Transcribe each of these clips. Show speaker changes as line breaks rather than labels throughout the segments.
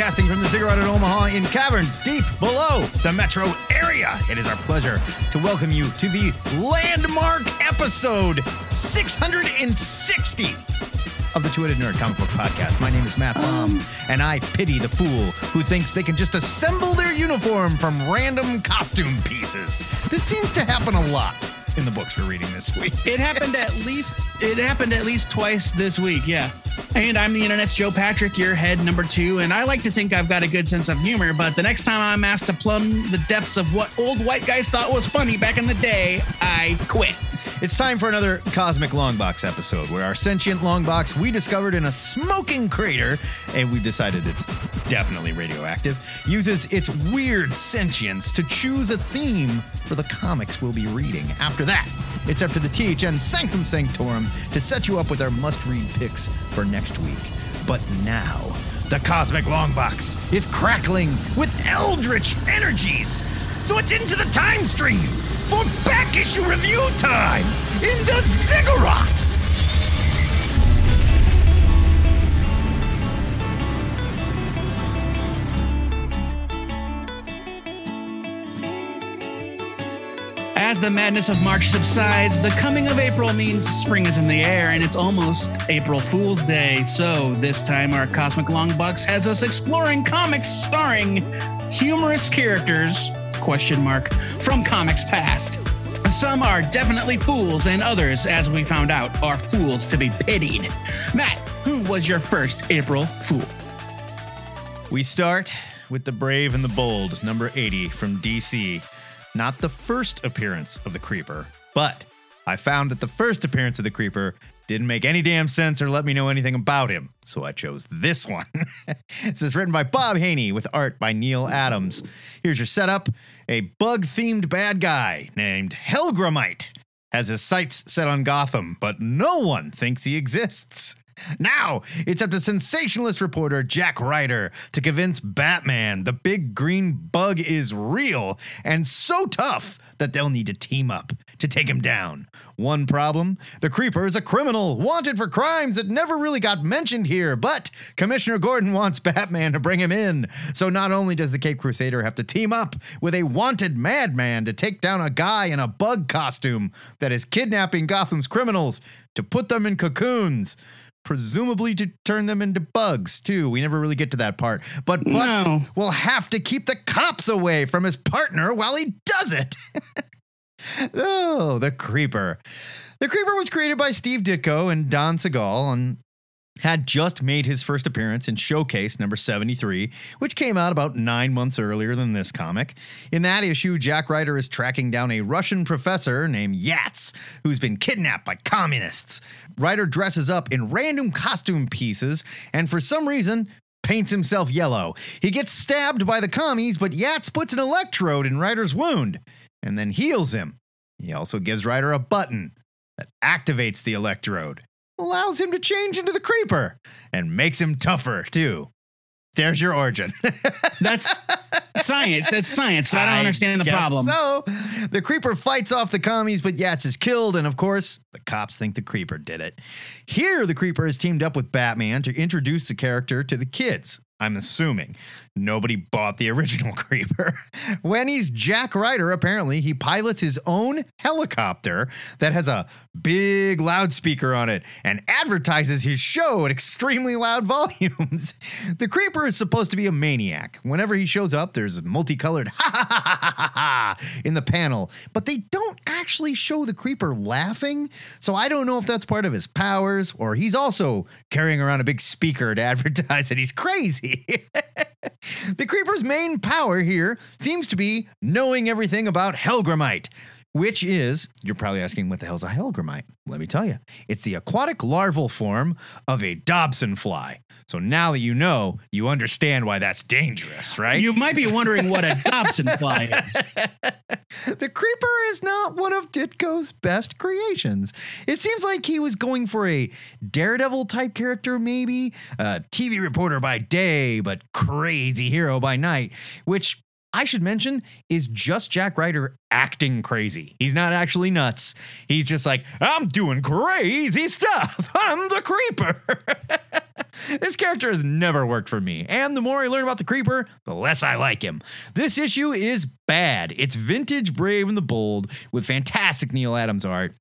Broadcasting from the Ziggurat in Omaha in caverns deep below the metro area. It is our pleasure to welcome you to the landmark episode 660 of the Two-Headed Nerd Comic Book Podcast. My name is Matt Baum, and I pity the fool who thinks they can just assemble their uniform from random costume pieces. This seems to happen a lot in the books we're reading this week.
It happened at least it happened at least twice this week, yeah. And I'm the internet's Joe Patrick, your head number two, and I like to think I've got a good sense of humor, but the next time I'm asked to plumb the depths of what old white guys thought was funny back in the day, I quit.
It's time for another Cosmic Longbox episode where our sentient longbox we discovered in a smoking crater, and we decided it's definitely radioactive, uses its weird sentience to choose a theme for the comics we'll be reading. After that, it's up to the THN Sanctum Sanctorum to set you up with our must read picks for next week. But now, the Cosmic Longbox is crackling with eldritch energies. So it's into the time stream for back issue review time in the Ziggurat.
As the madness of March subsides, the coming of April means spring is in the air and it's almost April Fool's Day. So this time our Cosmic Longbox has us exploring comics starring humorous characters question mark from comics past. Some are definitely fools and others as we found out are fools to be pitied. Matt, who was your first April fool?
We start with the brave and the bold, number 80 from DC. Not the first appearance of the Creeper, but I found that the first appearance of the Creeper didn't make any damn sense or let me know anything about him, so I chose this one. this is written by Bob Haney with art by Neal Adams. Here's your setup a bug themed bad guy named Hellgrammite has his sights set on Gotham, but no one thinks he exists. Now, it's up to sensationalist reporter Jack Ryder to convince Batman the big green bug is real and so tough that they'll need to team up to take him down. One problem the Creeper is a criminal wanted for crimes that never really got mentioned here, but Commissioner Gordon wants Batman to bring him in. So not only does the Cape Crusader have to team up with a wanted madman to take down a guy in a bug costume that is kidnapping Gotham's criminals to put them in cocoons presumably to turn them into bugs too. We never really get to that part. But Bucks
No.
will have to keep the cops away from his partner while he does it. oh, the creeper. The creeper was created by Steve Ditko and Don Segal and had just made his first appearance in Showcase number 73, which came out about nine months earlier than this comic. In that issue, Jack Ryder is tracking down a Russian professor named Yatz, who's been kidnapped by communists. Ryder dresses up in random costume pieces, and for some reason, paints himself yellow. He gets stabbed by the commies, but Yatz puts an electrode in Ryder's wound and then heals him. He also gives Ryder a button that activates the electrode allows him to change into the creeper and makes him tougher too. There's your origin.
That's science. That's science. I don't understand the problem.
So the creeper fights off the commies, but Yatz is killed, and of course, the cops think the creeper did it. Here, the creeper has teamed up with Batman to introduce the character to the kids. I'm assuming nobody bought the original creeper. when he's Jack Ryder, apparently he pilots his own helicopter that has a big loudspeaker on it and advertises his show at extremely loud volumes. the creeper is supposed to be a maniac. Whenever he shows up, there's multicolored ha ha ha ha ha in the panel, but they don't actually show the creeper laughing. So I don't know if that's part of his powers or he's also carrying around a big speaker to advertise that he's crazy. The creeper's main power here seems to be knowing everything about Hellgrammite. Which is, you're probably asking, what the hell's a Hellgrammite? Let me tell you, it's the aquatic larval form of a Dobson fly. So now that you know, you understand why that's dangerous, right?
You might be wondering what a Dobson fly is.
the creeper is not one of Ditko's best creations. It seems like he was going for a daredevil type character, maybe a TV reporter by day, but crazy hero by night, which I should mention is just Jack Ryder acting crazy. He's not actually nuts. He's just like, I'm doing crazy stuff. I'm the creeper. this character has never worked for me. And the more I learn about the creeper, the less I like him. This issue is bad. It's vintage Brave and the Bold with fantastic Neal Adams art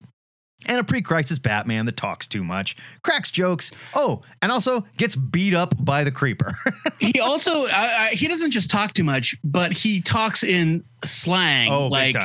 and a pre-crisis Batman that talks too much, cracks jokes. Oh, and also gets beat up by the creeper.
he also he doesn't just talk too much, but he talks in slang.
oh,
like.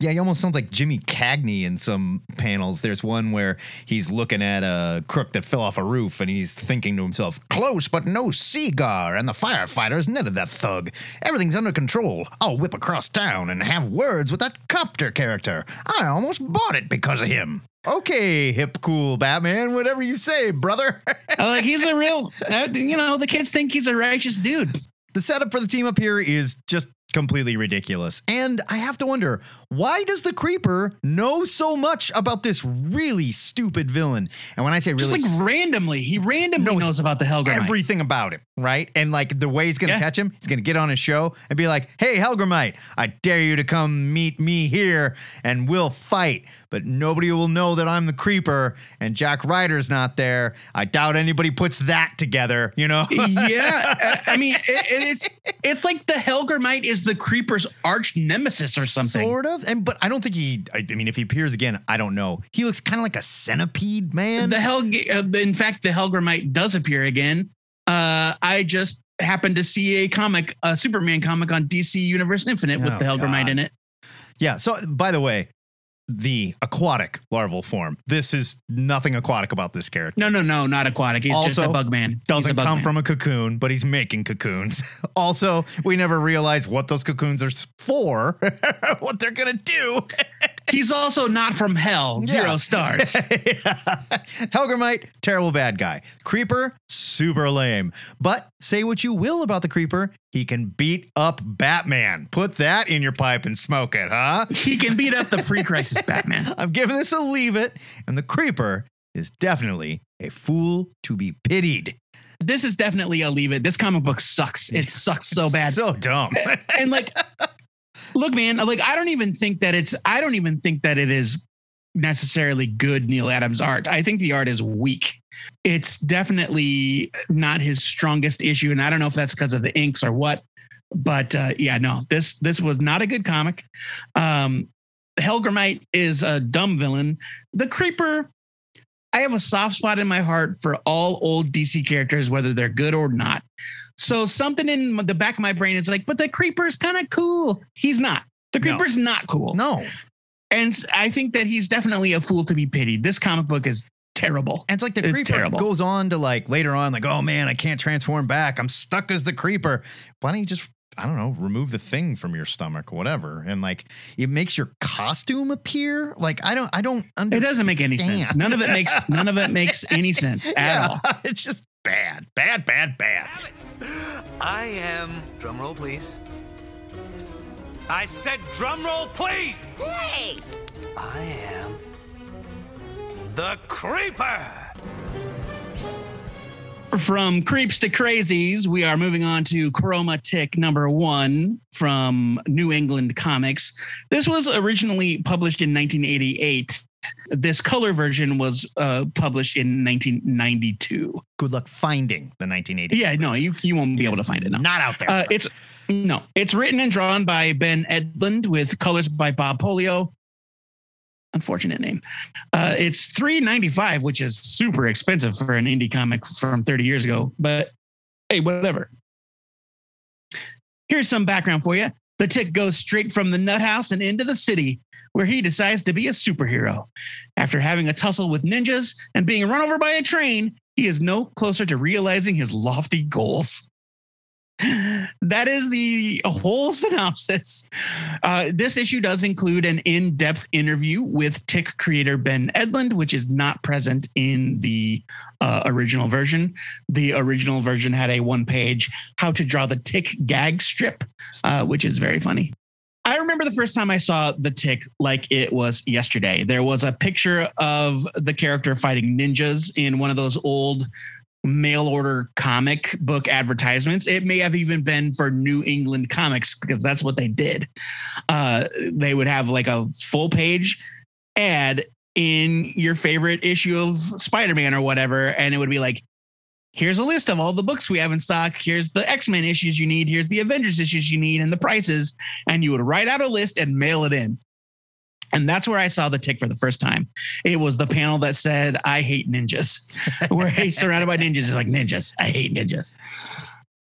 Yeah, he almost sounds like Jimmy Cagney in some panels. There's one where he's looking at a crook that fell off a roof and he's thinking to himself, close but no cigar, and the firefighters netted that thug. Everything's under control. I'll whip across town and have words with that copter character. I almost bought it because of him. Okay, hip, cool Batman, whatever you say, brother.
uh, like he's a real. Uh, you know, the kids think he's a righteous dude.
The setup for the team up here is just completely ridiculous. And I have to wonder, why does the creeper know so much about this really stupid villain? And when I say really Just
like randomly, he randomly
No,
knows about the Hellgrammite.
everything about him, right? And like the way he's gonna
Yeah.
catch him, he's gonna get on his show and be like, "Hey, Hellgrammite, I dare you to come meet me here, and we'll fight." But nobody will know that I'm the creeper, and Jack Ryder's not there. I doubt anybody puts that together. You know?
yeah, I I mean, it, it's it's like the Hellgrammite is the creeper's arch nemesis or something.
Sort of. And but I don't think he. I, I mean, if he appears again, I don't know. He looks kind of like a centipede man.
the Hel, uh, in fact, the Hellgrammite does appear again. Uh, I just happened to see a comic, a Superman comic on DC Universe Infinite with
Oh,
the Hellgrammite
God.
in it.
Yeah. So, by the way, the aquatic larval form. This is nothing aquatic about this character.
No, no, no, not aquatic. He's just a
Also,
bug man.
Doesn't
bug
come
man.
from a cocoon, but he's making cocoons. also, we never realize what those cocoons are for, what they're gonna do.
He's also not from hell. Zero
Yeah.
stars.
Hellgrammite, terrible bad guy. Creeper, super lame. But say what you will about the Creeper, he can beat up Batman. Put that in your pipe and smoke it, huh?
he can beat up the pre-crisis Batman.
I'm giving this a leave it, and the Creeper is definitely a fool to be pitied.
This is definitely a leave it. This comic book sucks. It sucks so bad.
So dumb.
and like look man like i don't even think that it's i don't even think that it is necessarily good neal adams art i think the art is weak it's definitely not his strongest issue and i don't know if that's because of the inks or what but uh, yeah no this this was not a good comic um hellgrammite is a dumb villain the creeper i have a soft spot in my heart for all old dc characters whether they're good or not so something in the back of my brain is like, but the creeper's kind of cool. He's not. The
No.
creeper's not cool.
no.
And I think that he's definitely a fool to be pitied. This comic book is terrible.
And it's like the
It's
creeper
terrible.
goes on to like later on, like, oh man, I can't transform back. I'm stuck as the creeper. Why don't you just, I don't know, remove the thing from your stomach, whatever. And like it makes your costume appear. Like I don't, I don't understand.
It doesn't make any sense. None of it makes none of it makes any sense at
Yeah,
all.
It's just bad, bad, bad, bad.
I am. Drumroll, please. I said drumroll, please.
Hey!
I am the creeper.
From creeps to crazies, we are moving on to Chroma Tick number one from New England Comics. This was originally published in 1988. This color version was uh, published in 1992.
Good luck finding the 1980.
Yeah, no, you, you won't be able to find it. No.
Not out there.
Uh, it's no, it's written and drawn by Ben Edlund with colors by Bob Polio. Unfortunate name. Uh, it's three ninety five, which is super expensive for an indie comic from thirty years ago. But hey, whatever. Here's some background for you. The tick goes straight from the nut house and into the city, where he decides to be a superhero. After having a tussle with ninjas and being run over by a train, he is no closer to realizing his lofty goals. That is the whole synopsis. Uh, this issue does include an in depth interview with Tick creator Ben Edlund, which is not present in the uh, original version. The original version had a one page how to draw the Tick gag strip, uh, which is very funny. I remember the first time I saw the tick like it was yesterday. There was a picture of the character fighting ninjas in one of those old mail order comic book advertisements. It may have even been for New England comics because that's what they did. Uh, they would have like a full page ad in your favorite issue of Spider Man or whatever. And it would be like, here's a list of all the books we have in stock. Here's the X Men issues you need. Here's the Avengers issues you need and the prices. And you would write out a list and mail it in. And that's where I saw the tick for the first time. It was the panel that said, I hate ninjas, where he's surrounded by ninjas. Is like, ninjas, I hate ninjas.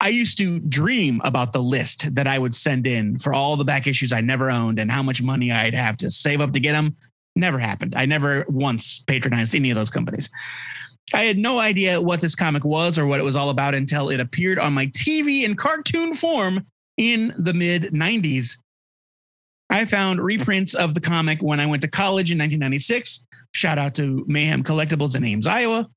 I used to dream about the list that I would send in for all the back issues I never owned and how much money I'd have to save up to get them. Never happened. I never once patronized any of those companies. I had no idea what this comic was or what it was all about until it appeared on my TV in cartoon form in the mid 90s. I found reprints of the comic when I went to college in 1996. Shout out to Mayhem Collectibles in Ames, Iowa.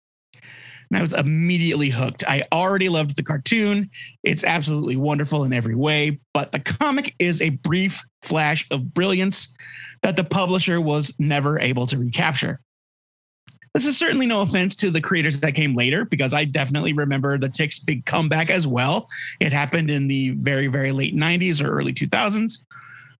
And I was immediately hooked. I already loved the cartoon. It's absolutely wonderful in every way, but the comic is a brief flash of brilliance that the publisher was never able to recapture. This is certainly no offense to the creators that came later, because I definitely remember the Tick's big comeback as well. It happened in the very, very late 90s or early 2000s,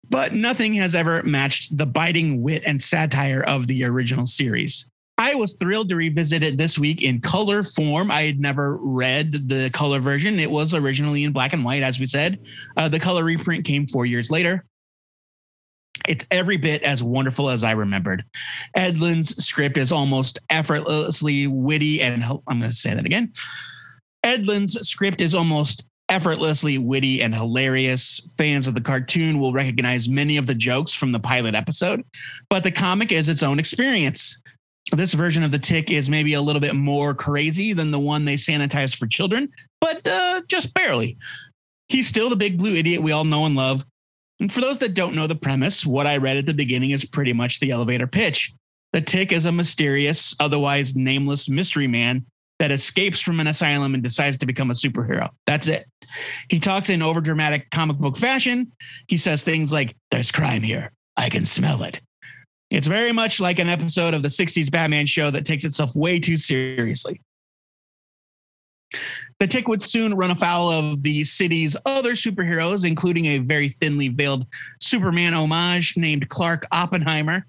but nothing has ever matched the biting wit and satire of the original series. I was thrilled to revisit it this week in color form. I had never read the color version. It was originally in black and white, as we said. Uh, the color reprint came four years later. It's every bit as wonderful as I remembered. Edlund's script is almost effortlessly witty, and I'm going to say that again. Edlund's script is almost effortlessly witty and hilarious. Fans of the cartoon will recognize many of the jokes from the pilot episode, but the comic is its own experience. This version of the tick is maybe a little bit more crazy than the one they sanitized for children, but uh, just barely. He's still the big blue idiot we all know and love, and for those that don't know the premise, what I read at the beginning is pretty much the elevator pitch. The Tick is a mysterious, otherwise nameless mystery man that escapes from an asylum and decides to become a superhero. That's it. He talks in overdramatic comic book fashion. He says things like, There's crime here. I can smell it. It's very much like an episode of the 60s Batman show that takes itself way too seriously. The tick would soon run afoul of the city's other superheroes, including a very thinly veiled Superman homage named Clark Oppenheimer.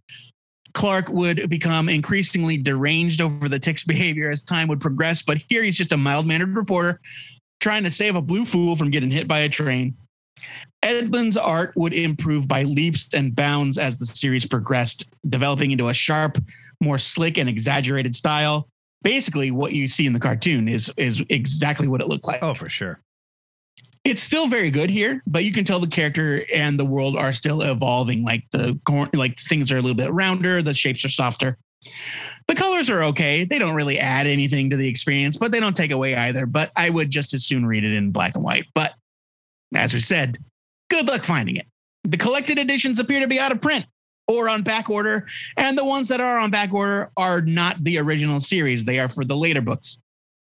Clark would become increasingly deranged over the tick's behavior as time would progress, but here he's just a mild mannered reporter trying to save a blue fool from getting hit by a train. Edlund's art would improve by leaps and bounds as the series progressed, developing into a sharp, more slick and exaggerated style basically what you see in the cartoon is is exactly what it looked like.
Oh, for sure.
It's still very good here, but you can tell the character and the world are still evolving. Like the like things are a little bit rounder, the shapes are softer. The colors are okay. They don't really add anything to the experience, but they don't take away either. But I would just as soon read it in black and white. But as we said, good luck finding it. The collected editions appear to be out of print or on back order. And the ones that are on back order are not the original series, they are for the later books.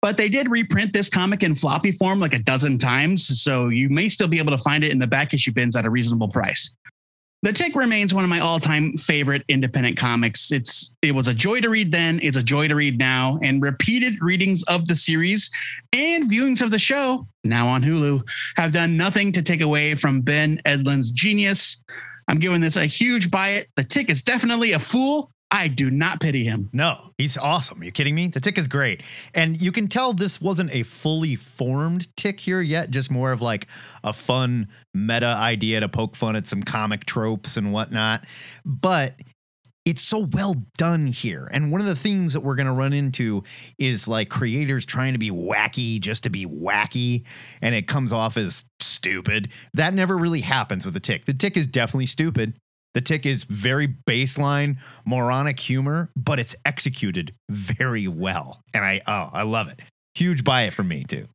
But they did reprint this comic in floppy form like a dozen times, so you may still be able to find it in the back issue bins at a reasonable price. The Tick remains one of my all-time favorite independent comics. It's it was a joy to read then, it's a joy to read now, and repeated readings of the series and viewings of the show, now on Hulu, have done nothing to take away from Ben Edlund's genius. I'm giving this a huge buy it. The tick is definitely a fool. I do not pity him.
No, he's awesome. Are you kidding me? The tick is great. And you can tell this wasn't a fully formed tick here yet, just more of like a fun meta idea to poke fun at some comic tropes and whatnot. But it's so well done here. And one of the themes that we're going to run into is like creators trying to be wacky just to be wacky and it comes off as stupid. That never really happens with the tick. The tick is definitely stupid. The tick is very baseline moronic humor, but it's executed very well. And I oh, I love it. Huge buy it for me too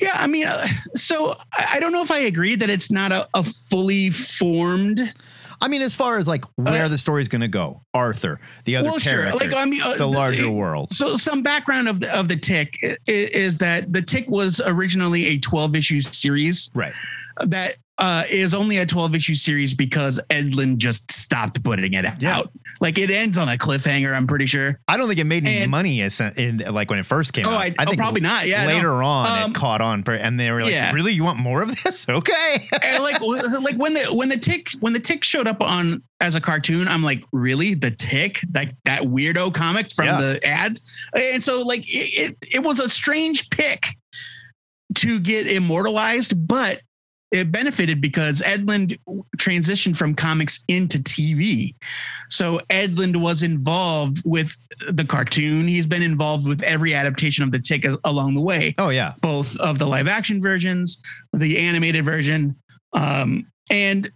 Yeah, I mean, uh, so I don't know if I agree that it's not a, a fully formed.
I mean, as far as like where
Uh,
the story's going to go, Arthur, the other
Well, sure. Like, I mean, uh,
the larger
the-
world.
So some background of the of the Tick i- is that the Tick was originally a 12 issue series
Right.
that uh, is only a 12 issue series because Edlund just stopped putting it
Yeah.
out. Like it ends on a cliffhanger, I'm pretty sure.
I don't think it made any
And-
money as in like when it first came
Oh,
out.
I- oh, probably not. Yeah, no.
later on
Um,
it caught on, and they were like,
yeah.
"Really, you want more of this? Okay."
and like like when the when the tick when the tick showed up on as a cartoon i'm like really the tick like that weirdo comic from
Yeah.
the ads and so like it, it it was a strange pick to get immortalized but it benefited because Edlund transitioned from comics into TV. So Edlund was involved with the cartoon. He's been involved with every adaptation of the Tick along the way
oh yeah,
both of the live action versions, the animated version, um, and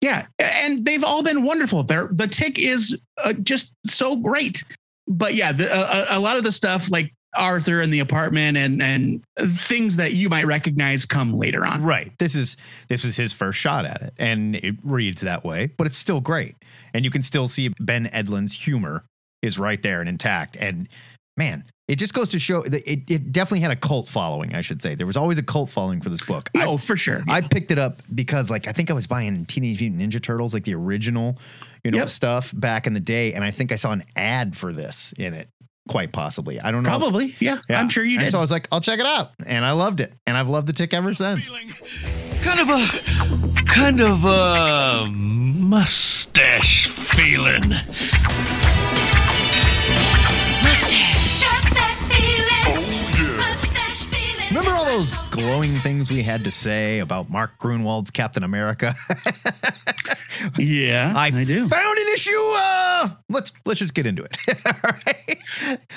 yeah, and they've all been wonderful. They're, the tick is uh, just so great. But yeah, the, uh, a, a lot of the stuff like Arthur and the apartment and and things that you might recognize come later on.
right. This is this was his first shot at it, and it reads that way, but it's still great, and you can still see Ben Edlund's humor is right there and intact. And man, it just goes to show that it, it definitely had a cult following. I should say there was always a cult following for this book. I-
Oh, for sure.
I picked it up because like I think I was buying Teenage Mutant Ninja Turtles, like the original, you know,
Yep.
stuff back in the day, and I think I saw an ad for this in it, quite possibly. I don't know.
Probably, yeah,
Yeah.
I'm sure you
And
did.
so I was like, I'll check it out, and I loved it, and I've loved the tick ever since.
Kind of a, kind of a mustache feeling.
Mustache.
Those glowing things we had to say about Mark Gruenwald's Captain America?
yeah,
I,
I do.
found an issue. Uh, let's let's just get into it. All right.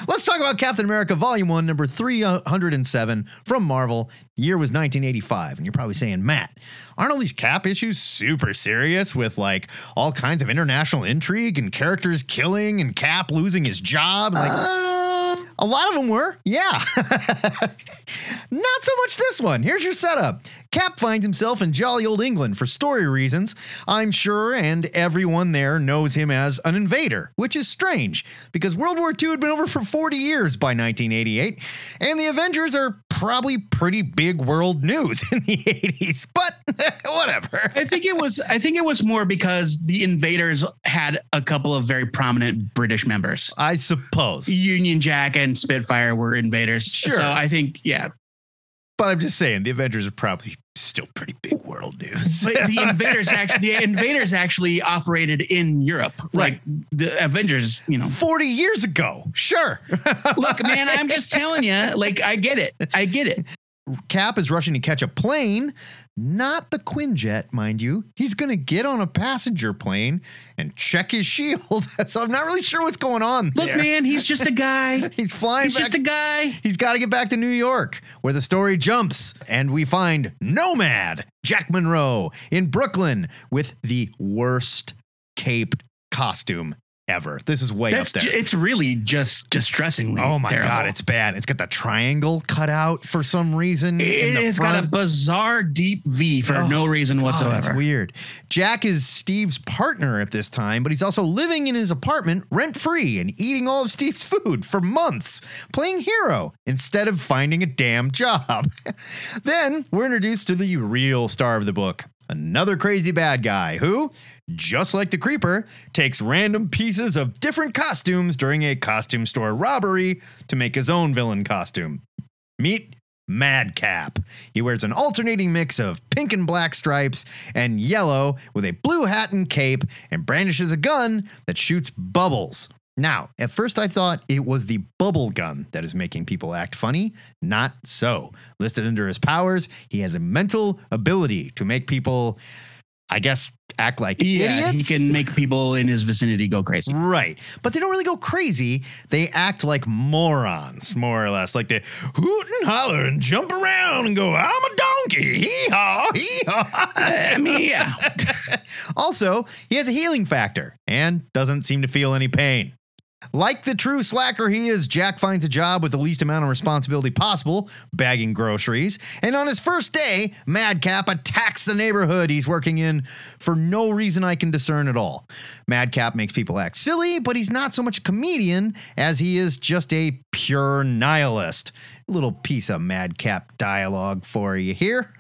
Let's talk about Captain America Volume One, number three hundred and seven from Marvel. The year was nineteen eighty five, and you're probably saying, Matt, aren't all these Cap issues super serious with like all kinds of international intrigue and characters killing and Cap losing his job? Like, a lot of them were, yeah. Not so much this one. Here's your setup. Cap finds himself in jolly old England for story reasons, I'm sure, and everyone there knows him as an invader, which is strange because World War II had been over for 40 years by 1988, and the Avengers are probably pretty big world news in the 80s, but whatever.
I think it was. I think it was more because the invaders had a couple of very prominent British members.
I suppose.
Union Jack and Spitfire were invaders.
Sure.
So I think, yeah.
But I'm just saying, the Avengers are probably still pretty big world news.
But the invaders actually, the invaders actually operated in Europe. Like the Avengers, you know.
40 years ago, sure.
Look, man, I'm just telling you. Like, I get it. I get it.
Cap is rushing to catch a plane, not the Quinjet, mind you. He's going to get on a passenger plane and check his shield. so I'm not really sure what's going on.
Look,
there.
man, he's just a guy.
He's flying
He's
back.
just a guy.
He's got to get back to New York, where the story jumps, and we find Nomad Jack Monroe in Brooklyn with the worst caped costume ever. This is way
That's
up there.
ju- it's really just distressingly.
Oh my
terrible.
god, it's bad. It's got the triangle cut out for some reason.
It's got a bizarre deep V for
Oh,
no reason
God,
whatsoever.
it's weird. Jack is Steve's partner at this time, but he's also living in his apartment rent free and eating all of Steve's food for months, playing hero instead of finding a damn job. then we're introduced to the real star of the book. Another crazy bad guy who, just like the Creeper, takes random pieces of different costumes during a costume store robbery to make his own villain costume. Meet Madcap. He wears an alternating mix of pink and black stripes and yellow with a blue hat and cape and brandishes a gun that shoots bubbles. Now, at first I thought it was the bubble gun that is making people act funny. Not so. Listed under his powers, he has a mental ability to make people, I guess, act like
Yeah,
idiots.
he can make people in his vicinity go crazy.
Right. But they don't really go crazy. They act like morons, more or less. Like they hoot and holler and jump around and go, I'm a donkey. Hee haw, hee haw.
Uh, I mean, yeah.
also, he has a healing factor and doesn't seem to feel any pain. Like the true slacker he is, Jack finds a job with the least amount of responsibility possible, bagging groceries. And on his first day, Madcap attacks the neighborhood he's working in for no reason I can discern at all. Madcap makes people act silly, but he's not so much a comedian as he is just a pure nihilist. little piece of Madcap dialogue for you here.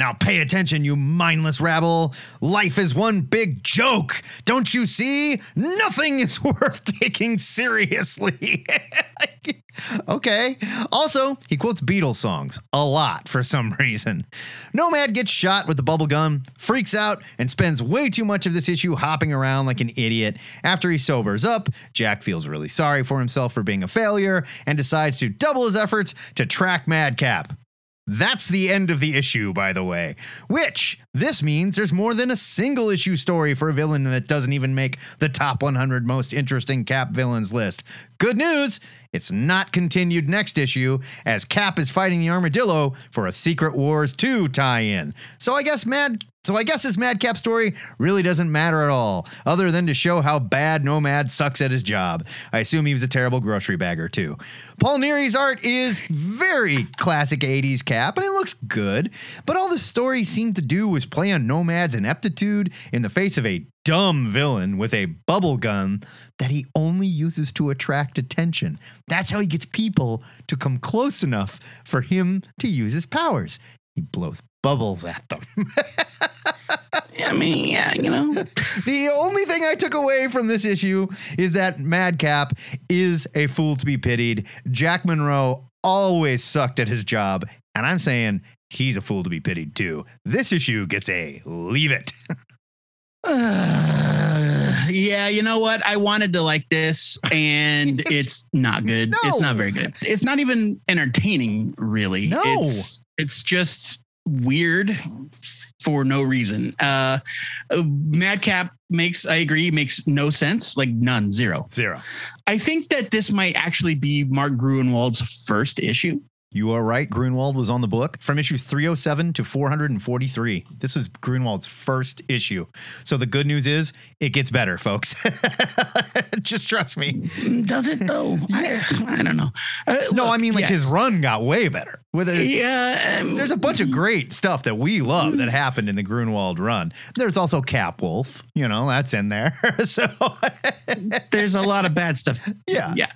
Now pay attention, you mindless rabble. Life is one big joke. Don't you see? Nothing is worth taking seriously. okay. Also, he quotes Beatles songs a lot for some reason. Nomad gets shot with the bubble gun, freaks out, and spends way too much of this issue hopping around like an idiot. After he sobers up, Jack feels really sorry for himself for being a failure and decides to double his efforts to track Madcap. That's the end of the issue, by the way. Which, this means there's more than a single issue story for a villain that doesn't even make the top 100 most interesting Cap villains list. Good news, it's not continued next issue, as Cap is fighting the Armadillo for a Secret Wars 2 tie in. So I guess Mad. So I guess this Madcap story really doesn't matter at all, other than to show how bad Nomad sucks at his job. I assume he was a terrible grocery bagger too. Paul Neary's art is very classic 80s Cap, and it looks good, but all the story seemed to do was play on Nomad's ineptitude in the face of a dumb villain with a bubble gun that he only uses to attract attention. That's how he gets people to come close enough for him to use his powers. He blows bubbles at them.
I mean, yeah, you know.
the only thing I took away from this issue is that Madcap is a fool to be pitied. Jack Monroe always sucked at his job, and I'm saying he's a fool to be pitied too. This issue gets a leave it.
Uh, yeah, you know what? I wanted to like this, and
It's-
it's, not good.
No.
It's not very good. It's not even entertaining, really.
No.
It's it's just weird for no reason. Uh, Madcap makes I agree makes no sense, like none, zero.
Zero.
I think that this might actually be Mark Gruenwald's first issue.
You are right. Gruenwald was on the book from issues 307 to 443. This was Gruenwald's first issue. So the good news is it gets better, folks. Just trust me.
Does it though? I, I don't know. Uh,
No,
look,
I mean like
yes.
his run got way better. With it,
Yeah, um,
there's a bunch of great stuff that we love that happened in the Gruenwald run. There's also Cap Wolf, you know, that's in there. so
there's a lot of bad stuff.
Yeah.
yeah.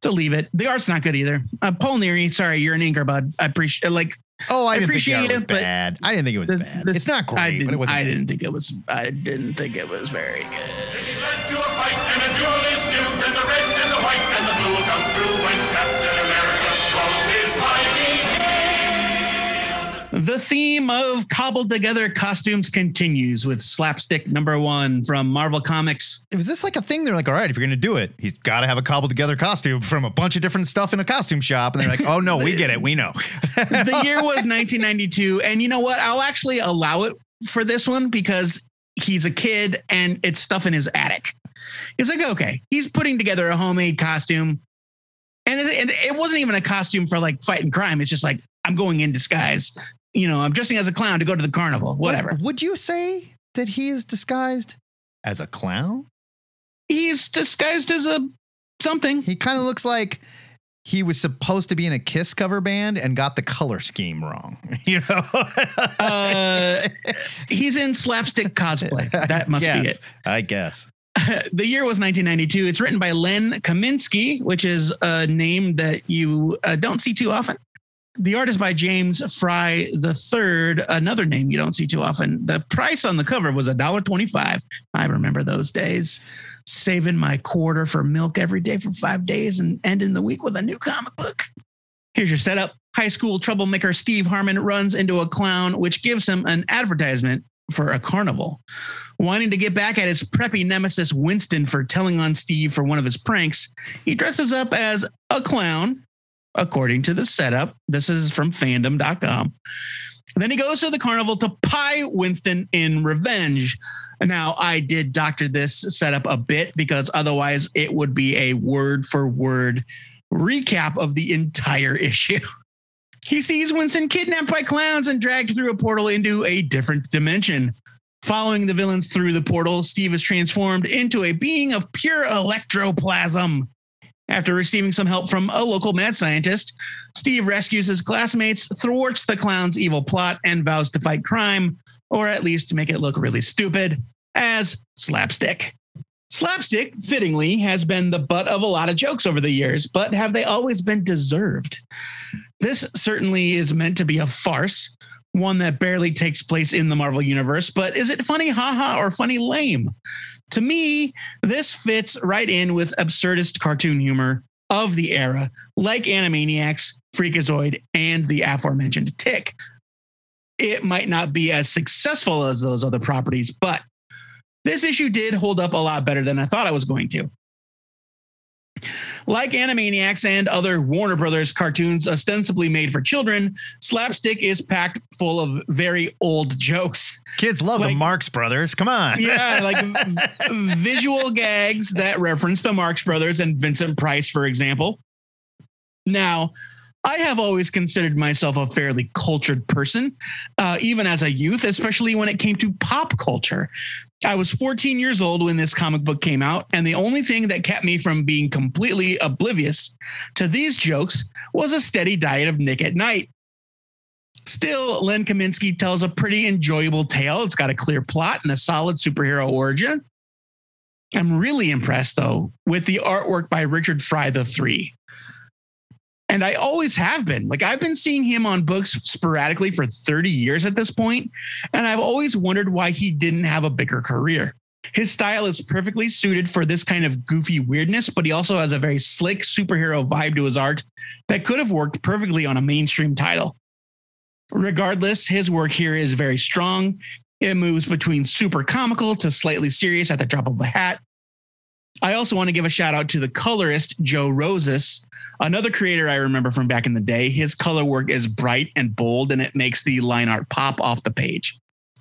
To leave it, the art's not good either. Uh, Paul Neary, sorry, you're an inker bud. I appreciate like
Oh, I,
I appreciate it, but
bad. I didn't think it was
this,
bad.
this
it's not great, but it wasn't.
I didn't think it was. I didn't think it was very good.
The
theme of cobbled together costumes continues with slapstick number one from Marvel Comics.
was this like a thing? They're like, all right, if you're gonna do it, he's got to have a cobbled together costume from a bunch of different stuff in a costume shop. And they're like, oh no, we get it, we know.
the year was 1992 and you know what i'll actually allow it for this one because he's a kid and it's stuff in his attic it's like okay he's putting together a homemade costume and it, and it wasn't even a costume for like fighting crime it's just like i'm going in disguise you know i'm dressing as a clown to go to the carnival whatever
Would- Would you say that he is disguised as a clown?
he's disguised as a something
He kind of looks like he was supposed to be in a Kiss cover band and got the color scheme wrong. You know,
uh he's in slapstick cosplay that must be it
I guess.
the year was 1992. It's written by Len Kaminski, which is a name that you uh, don't see too often. The art is by James Fry III, another name you don't see too often. The price on the cover was $1.25. I remember those days. Saving my quarter for milk every day for five days and ending the week with a new comic book. Here's your setup. High school troublemaker Steve Harmon runs into a clown, which gives him an advertisement for a carnival. Wanting to get back at his preppy nemesis Winston for telling on Steve for one of his pranks, he dresses up as a clown, according to the setup. This is from fandom.com. Then he goes to the carnival to pie Winston in revenge. Now, I did doctor this setup a bit because otherwise it would be a word for word recap of the entire issue. He sees Winston kidnapped by clowns and dragged through a portal into a different dimension. Following the villains through the portal, Steve is transformed into a being of pure electroplasm. After receiving some help from a local mad scientist, Steve rescues his classmates, thwarts the clown's evil plot, and vows to fight crime, or at least to make it look really stupid, as Slapstick. Slapstick, fittingly, has been the butt of a lot of jokes over the years, but have they always been deserved? This certainly is meant to be a farce, one that barely takes place in the Marvel Universe, but is it funny haha or funny lame? To me, this fits right in with absurdist cartoon humor of the era, like Animaniacs, Freakazoid, and the aforementioned Tick. It might not be as successful as those other properties, but this issue did hold up a lot better than I thought I was going to. Like Animaniacs and other Warner Brothers cartoons ostensibly made for children, Slapstick is packed full of very old jokes.
Kids love the Marx Brothers. Come on.
Yeah, like visual gags that reference the Marx Brothers and Vincent Price, for example. Now, I have always considered myself a fairly cultured person, uh, even as a youth, especially when it came to pop culture. I was 14 years old when this comic book came out, and the only thing that kept me from being completely oblivious to these jokes was a steady diet of Nick at Night. Still, Len Kaminski tells a pretty enjoyable tale. It's got a clear plot and a solid superhero origin. I'm really impressed, though, with the artwork by Richard Fry the Three. And I always have been. Like, I've been seeing him on books sporadically for 30 years at this point, and I've always wondered why he didn't have a bigger career. His style is perfectly suited for this kind of goofy weirdness, but he also has a very slick superhero vibe to his art that could have worked perfectly on a mainstream title. Regardless, his work here is very strong. It moves between super comical to slightly serious at the drop of a hat. I also want to give a shout out to the colorist, Joe Rosas, another creator I remember from back in the day. His color work is bright and bold, and it makes the line art pop off the page.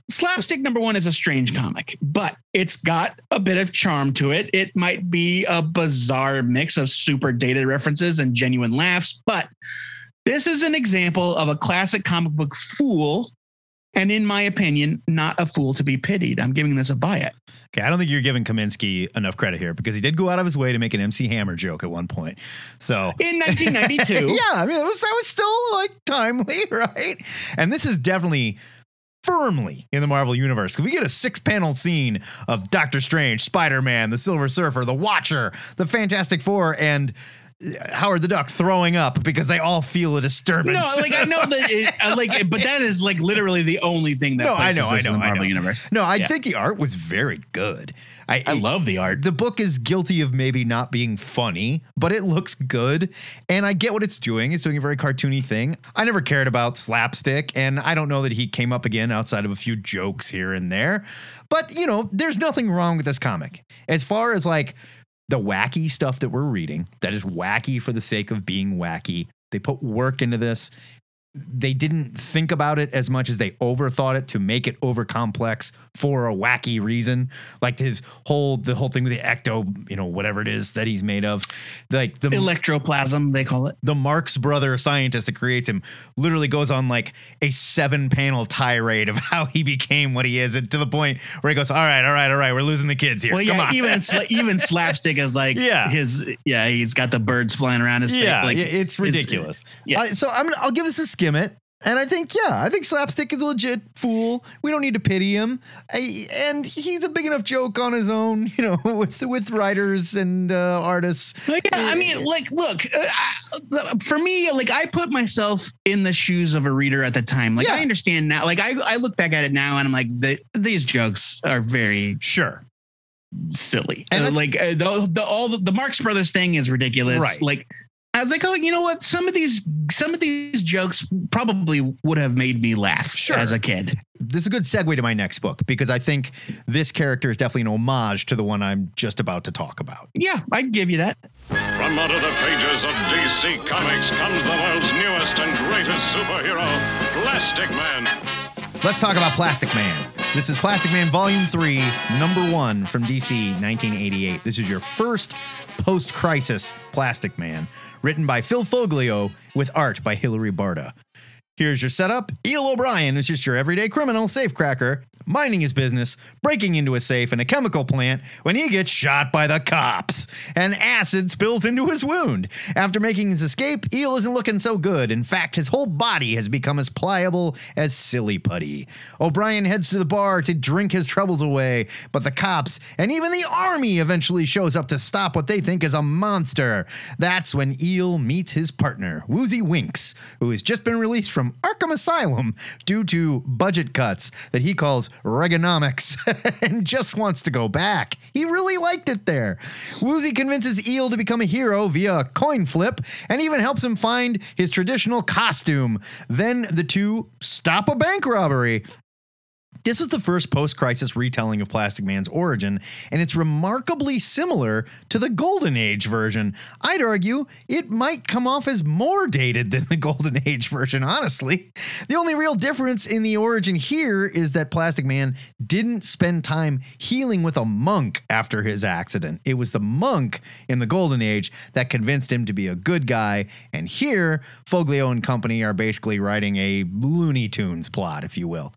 Slapstick number one is a strange comic, but it's got a bit of charm to it. It might be a bizarre mix of super dated references and genuine laughs, but this is an example of a classic comic book fool. And in my opinion, not a fool to be pitied. I'm giving this a buy it.
Okay, I don't think you're giving Kaminski enough credit here because he did go out of his way to make an MC Hammer joke at one point. So
In 1992,
yeah, I mean, it was, that was still like timely, right? And this is definitely firmly in the Marvel universe. We get a six panel scene of Doctor Strange, Spider Man, the Silver Surfer, the Watcher, the Fantastic Four, and Howard the Duck throwing up because they all feel a disturbance.
No, like I know that, it, like, but that is like literally the only thing that.
No, I know, I
this in
know,
the
I
Marvel
know.
universe.
No, I
Yeah.
think the art was very good. I,
I love the art.
The book is guilty of maybe not being funny, but it looks good. And I get what it's doing. It's doing a very cartoony thing. I never cared about slapstick, and I don't know that he came up again outside of a few jokes here and there. But, you know, there's nothing wrong with this comic. As far as like the wacky stuff that we're reading, that is wacky for the sake of being wacky. They put work into this. They didn't think about it as much as they overthought it to make it over complex for a wacky reason. Like his whole the whole thing with the ecto, you know, whatever it is that he's made of. Like the
Electroplasm, they call it.
the Marx brother scientist that creates him literally goes on like a seven panel tirade of how he became what he is and to the point where he goes, All right, all right, all right, we're losing the kids here.
Well,
Come
yeah,
on.
even sla- even slapstick is like
Yeah.
his yeah, he's got the birds flying around his face.
yeah,
Like,
it's ridiculous.
yeah.
Uh, so I'm gonna, I'll give this a skim it. And I think, yeah, I think Slapstick is a legit fool. We don't need to pity him. I, and he's a big enough joke on his own, you know, with, with writers and uh, artists.
Like, yeah, I mean, like, look, uh, for me, like, I put myself in the shoes of a reader at the time. Like,
Yeah.
I understand now. Like, I, I look back at it now and I'm like, the, these jokes are very
Sure.
silly.
And
Uh, like, uh, the, the all the, the Marx Brothers thing is ridiculous.
Right.
Like, I was like, oh, you know what? Some of these, some of these jokes probably would have made me laugh
Sure.
as a kid.
This is a good segue to my next book because I think this character is definitely an homage to the one I'm just about to talk about.
Yeah, I'd give you that.
From under the pages of DC Comics comes the world's newest and greatest superhero, Plastic Man.
Let's talk about Plastic Man. This is Plastic Man Volume 3, Number 1 from DC 1988. This is your first post crisis Plastic Man, written by Phil Foglio with art by Hilary Barta. Here's your setup. Eel O'Brien is just your everyday criminal safecracker, minding his business, breaking into a safe in a chemical plant when he gets shot by the cops, and acid spills into his wound. After making his escape, Eel isn't looking so good. In fact, his whole body has become as pliable as silly putty. O'Brien heads to the bar to drink his troubles away, but the cops and even the army eventually shows up to stop what they think is a monster. That's when Eel meets his partner, Woozy Winks, who has just been released from Arkham Asylum due to budget cuts that he calls Reaganomics and just wants to go back. He really liked it there. Woozy convinces Eel to become a hero via a coin flip and even helps him find his traditional costume. Then the two stop a bank robbery. This was the first post crisis retelling of Plastic Man's origin, and it's remarkably similar to the Golden Age version. I'd argue it might come off as more dated than the Golden Age version, honestly. The only real difference in the origin here is that Plastic Man didn't spend time healing with a monk after his accident. It was the monk in the Golden Age that convinced him to be a good guy, and here, Foglio and company are basically writing a Looney Tunes plot, if you will.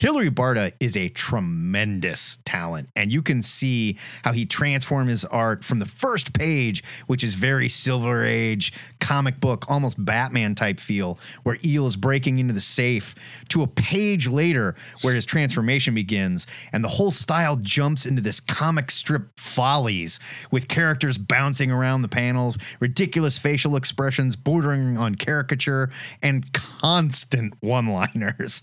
Hilary Barta is a tremendous talent, and you can see how he transformed his art from the first page, which is very Silver Age comic book, almost Batman type feel, where Eel is breaking into the safe, to a page later where his transformation begins, and the whole style jumps into this comic strip follies with characters bouncing around the panels, ridiculous facial expressions bordering on caricature, and constant one liners.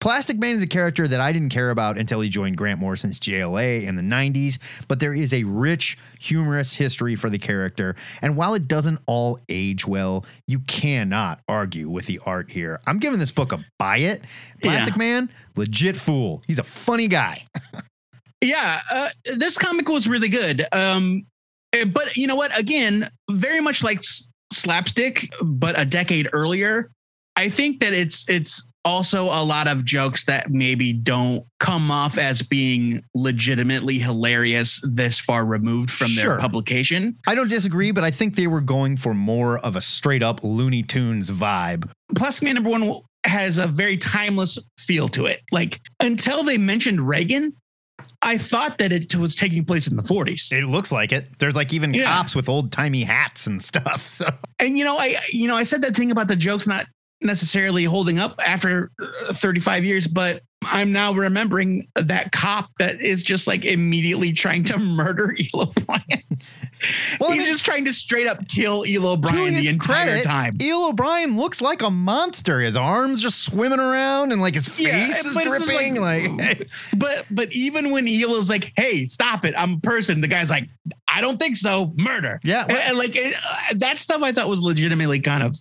Plastic Man is a character that I didn't care about until he joined Grant Morrison's JLA in the 90s, but there is a rich, humorous history for the character. And while it doesn't all age well, you cannot argue with the art here. I'm giving this book a buy it. Plastic
Yeah.
Man, legit fool. He's a funny guy.
Yeah, uh, this comic was really good. Um, eh, but you know what? Again, very much like slapstick, but a decade earlier. I think that it's it's also a lot of jokes that maybe don't come off as being legitimately hilarious this far removed from
Sure.
their publication.
I don't disagree, but I think they were going for more of a straight up Looney Tunes vibe.
Plus, Man number one has a very timeless feel to it. Like until they mentioned Reagan, I thought that it was taking place in the 40s.
It looks like it. There's like even
Yeah.
cops with old timey hats and stuff. So
and you know i you know i said that thing about the jokes not necessarily holding up after uh, 35 years but i'm now remembering that cop that is just like immediately trying to murder Eel O'Brien.
Well, I
he's
mean-
just trying to straight up kill Eel
his
the entire
credit,
time
Eel O'Brien looks like a monster. His arms just swimming around and like his face
Yeah,
is
but it's just
dripping. Like,
like- but but even when Eel's like hey stop it i'm a person the guy's like i don't think so murder
Yeah,
and, and, like it, uh, that stuff i thought was legitimately kind of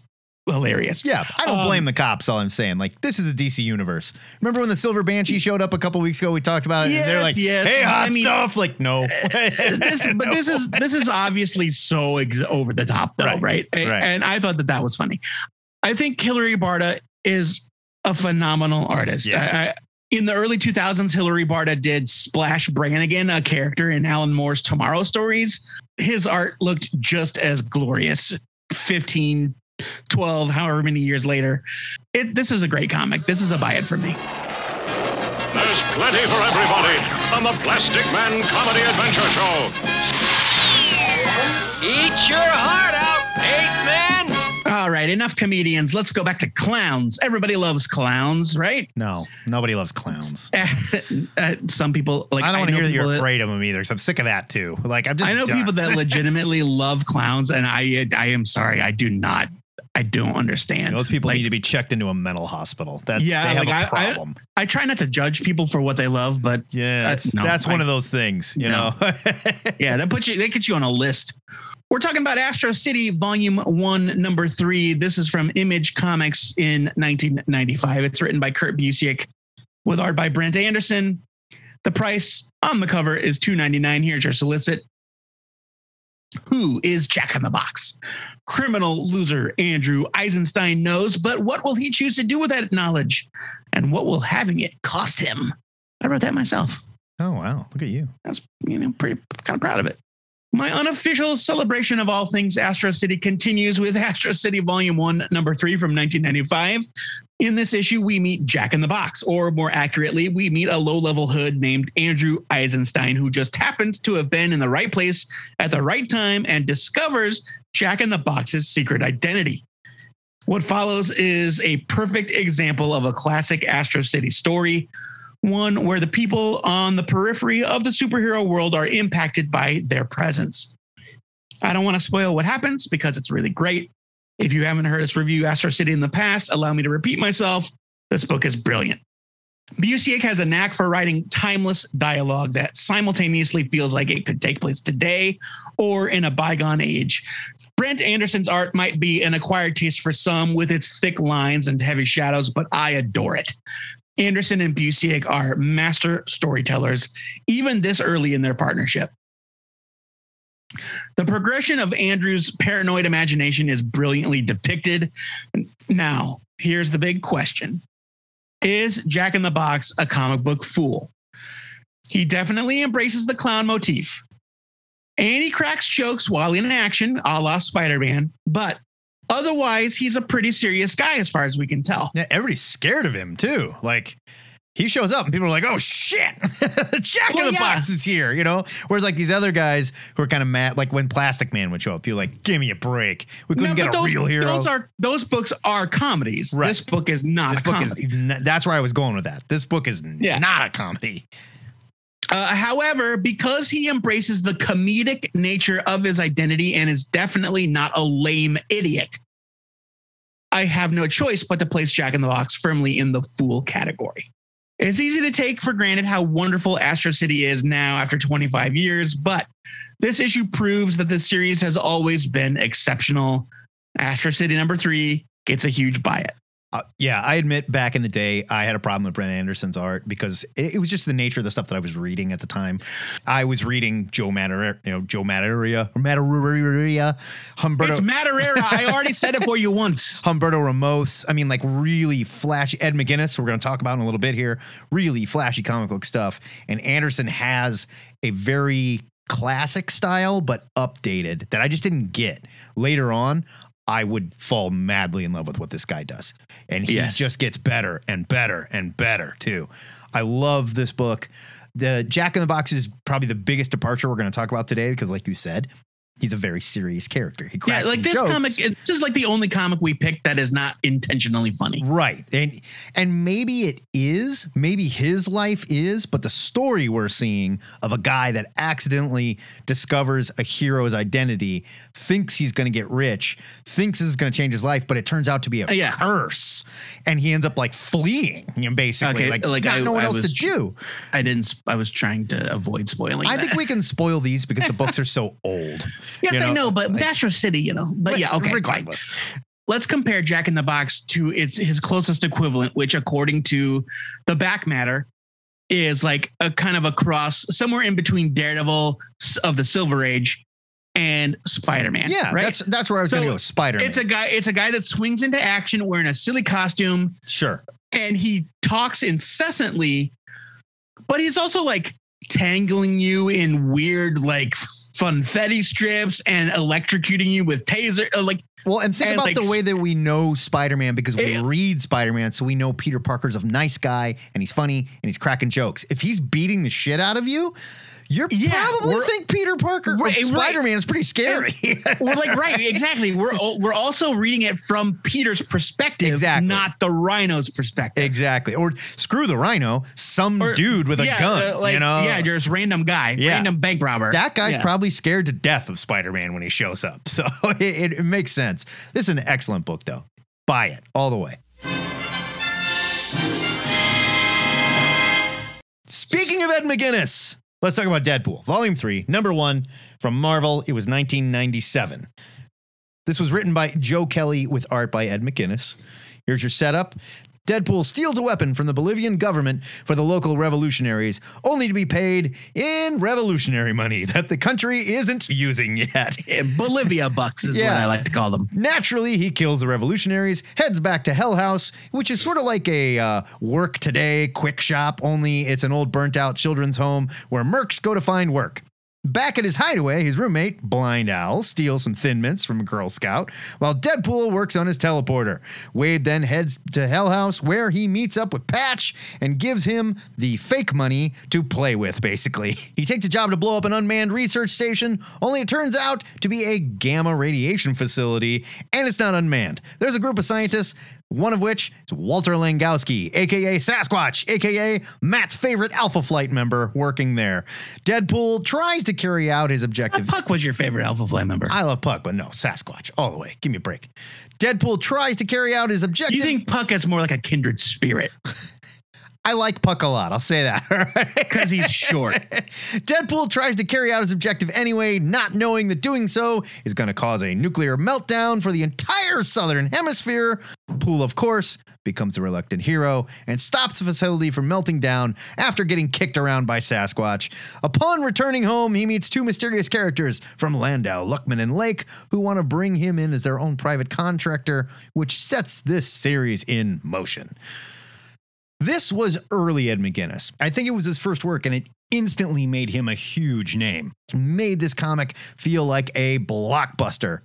hilarious
yeah, I don't
Um,
blame the cops. All I'm saying, like, this is a DC universe. Remember when the Silver Banshee showed up a couple weeks ago? We talked about it, and they're
Yes,
like,
yes.
"Hey, hot
I mean-
stuff!" Like, no,
this, but this is this is obviously so ex- over the top, though,
Right,
right? And,
right.
and I thought that that was funny. I think Hilary Barta is a phenomenal artist.
Yeah.
I, I, in the early 2000s, Hilary Barta did Splash Brannigan, a character in Alan Moore's Tomorrow Stories. His art looked just as glorious 15, 12, however many years later. It, this is a great comic. This is a buy it for me.
There's plenty for everybody on the Plastic Man Comedy Adventure Show.
Eat your heart out, eight man.
All right, enough comedians. Let's go back to clowns. Everybody loves clowns, right?
no, nobody loves clowns.
uh, some people like
I don't want to hear that you're afraid of them either. So I'm sick of that too. Like, I'm just.
I know
done.
people that legitimately love clowns, and I I am sorry, I do not. I don't understand.
Those people
like,
need to be checked into a mental hospital. That's
Yeah,
they have
like,
a
I- I-
problem.
I try not to judge people for what they love, but
yeah,
uh,
that's,
no,
that's one of those things, you
No.
know.
yeah, that puts you. They get you on a list. We're talking about Astro City Volume One, Number Three. This is from Image Comics in 1995. It's written by Kurt Busiek with art by Brent Anderson. The price on the cover is $2.99. Here's your solicit. Who is Jack in the Box? Criminal loser Andrew Eisenstein knows, but what will he choose to do with that knowledge? And what will having it cost him? I wrote that myself.
oh wow, look at you.
I was, you know, pretty kind of proud of it. My unofficial celebration of all things Astro City continues with Astro City Volume 1, Number 3 from 1995. In this issue, we meet Jack in the Box, or more accurately, we meet a low level hood named Andrew Eisenstein, who just happens to have been in the right place at the right time and discovers Jack in the Box's secret identity. What follows is a perfect example of a classic Astro City story, one where the people on the periphery of the superhero world are impacted by their presence. I don't want to spoil what happens because it's really great. If you haven't heard us review Astro City in the past, allow me to repeat myself. This book is brilliant. Busiek has a knack for writing timeless dialogue that simultaneously feels like it could take place today or in a bygone age. Brent Anderson's art might be an acquired taste for some with its thick lines and heavy shadows, but I adore it. Anderson and Busiek are master storytellers, even this early in their partnership. The progression of Andrew's paranoid imagination is brilliantly depicted. Now, here's the big question Is Jack in the Box a comic book fool? He definitely embraces the clown motif. And he cracks jokes while in action, a la Spider Man, but otherwise, he's a pretty serious guy as far as we can tell.
Yeah, everybody's scared of him too. Like he shows up and people are like, "Oh shit, Jack
Well,
in the
yeah.
Box is here," you know. Whereas like these other guys who are kind of mad, like when Plastic Man would show up, you're like, "Give me a break. We couldn't
No,
get a
those,
real hero."
Those are those books are comedies.
Right.
This book is not
this
a
book
comedy.
is that's where I was going with that. This book is
Yeah.
not a comedy.
Uh, however, because he embraces the comedic nature of his identity and is definitely not a lame idiot, I have no choice but to place Jack in the Box firmly in the fool category. It's easy to take for granted how wonderful Astro City is now after 25 years, but this issue proves that the series has always been exceptional. Astro City number three gets a huge buy it.
Uh, yeah, I admit back in the day, I had a problem with Brent Anderson's art because it, it was just the nature of the stuff that I was reading at the time. I was reading Joe Matter, you know, Joe Madureira, or Madureira, Humberto.
It's Madureira. I already said it for you once.
Humberto Ramos. I mean, like really flashy. Ed McGuinness, we're going to talk about in a little bit here. Really flashy comic book stuff. And Anderson has a very classic style, but updated that I just didn't get. Later on, I would fall madly in love with what this guy does. And he
Yes.
just gets better and better and better, too. I love this book. The Jack in the Box is probably the biggest departure we're going to talk about today because, like you said, he's a very serious character. He
Yeah,
cracks
like this
jokes.
comic, this is like the only comic we picked that is not intentionally funny.
Right. And and maybe it is, maybe his life is, but the story we're seeing of a guy that accidentally discovers a hero's identity, thinks he's going to get rich, thinks this is going to change his life, but it turns out to be a
Yeah.
curse. And he ends up like fleeing, basically.
Okay,
like,
like, I-
knowing what
I
else to do.
I didn't. I was trying to avoid spoiling.
I
that.
think we can spoil these because the books are so old.
Yes,
you
I
know,
know, but
like-
Astro City, you know. But yeah, okay. fine.
regardless.
Let's compare Jack in the Box to its his closest equivalent, which, according to the back matter, is like a kind of a cross somewhere in between Daredevil of the Silver Age and Spider Man.
Yeah,
right.
that's that's where I was going to go. Spider.
it's a guy. It's a guy that swings into action wearing a silly costume,
sure.
and he talks incessantly, but he's also like tangling you in weird like funfetti strips and electrocuting you with taser uh, like
Well, and think
And,
about
like,
the way that we know Spider-Man because we
Yeah.
read Spider-Man, so we know Peter Parker's a nice guy and he's funny and he's cracking jokes. If he's beating the shit out of you, you're
Yeah,
probably think Peter Parker or
Right, right.
Spider-Man is pretty scary.
we're like right exactly we're we're also reading it from Peter's perspective
Exactly.
not the rhino's perspective
exactly. Or screw the Rhino, some
Or-
dude with a gun.
uh, like,
you know,
yeah just random guy
Yeah.
random bank robber
That guy's
Yeah.
probably scared to death of Spider-Man when he shows up. So it, it makes sense. This is an excellent book, though. Buy it all the way. Speaking of Ed McGuinness, let's talk about Deadpool, Volume 3, number one from Marvel. It was 1997. This was written by Joe Kelly with art by Ed McGuinness. Here's your setup. Deadpool steals a weapon from the Bolivian government for the local revolutionaries, only to be paid in revolutionary money that the country isn't using yet.
Bolivia bucks is what I like to call them
Naturally, he kills the revolutionaries, heads back to Hell House, which is sort of like a uh, work today quick shop, only it's an old burnt out children's home where mercs go to find work. Back at his hideaway, his roommate, Blind Owl, steals some Thin Mints from a Girl Scout while Deadpool works on his teleporter. Wade then heads to Hell House where he meets up with Patch and gives him the fake money to play with, basically. He takes a job to blow up an unmanned research station, only it turns out to be a gamma radiation facility, and it's not unmanned. There's a group of scientists one of which is Walter Langkowski, aka Sasquatch, aka Matt's favorite Alpha Flight member, working there. Deadpool tries to carry out his objective.
Puck was your favorite Alpha Flight member.
I love Puck, but no, Sasquatch, all the way. Give me a break. Deadpool tries to carry out his objective.
you think Puck is more like a kindred spirit
I like Puck a lot. I'll say that.
because he's short.
Deadpool tries to carry out his objective anyway, not knowing that doing so is going to cause a nuclear meltdown for the entire southern hemisphere. Pool, of course, becomes a reluctant hero and stops the facility from melting down after getting kicked around by Sasquatch. Upon returning home, he meets two mysterious characters from Landau, Luckman, and Lake who want to bring him in as their own private contractor, which sets this series in motion. This was early Ed McGuinness. I think it was his first work, and it instantly made him a huge name. It made this comic feel like a blockbuster.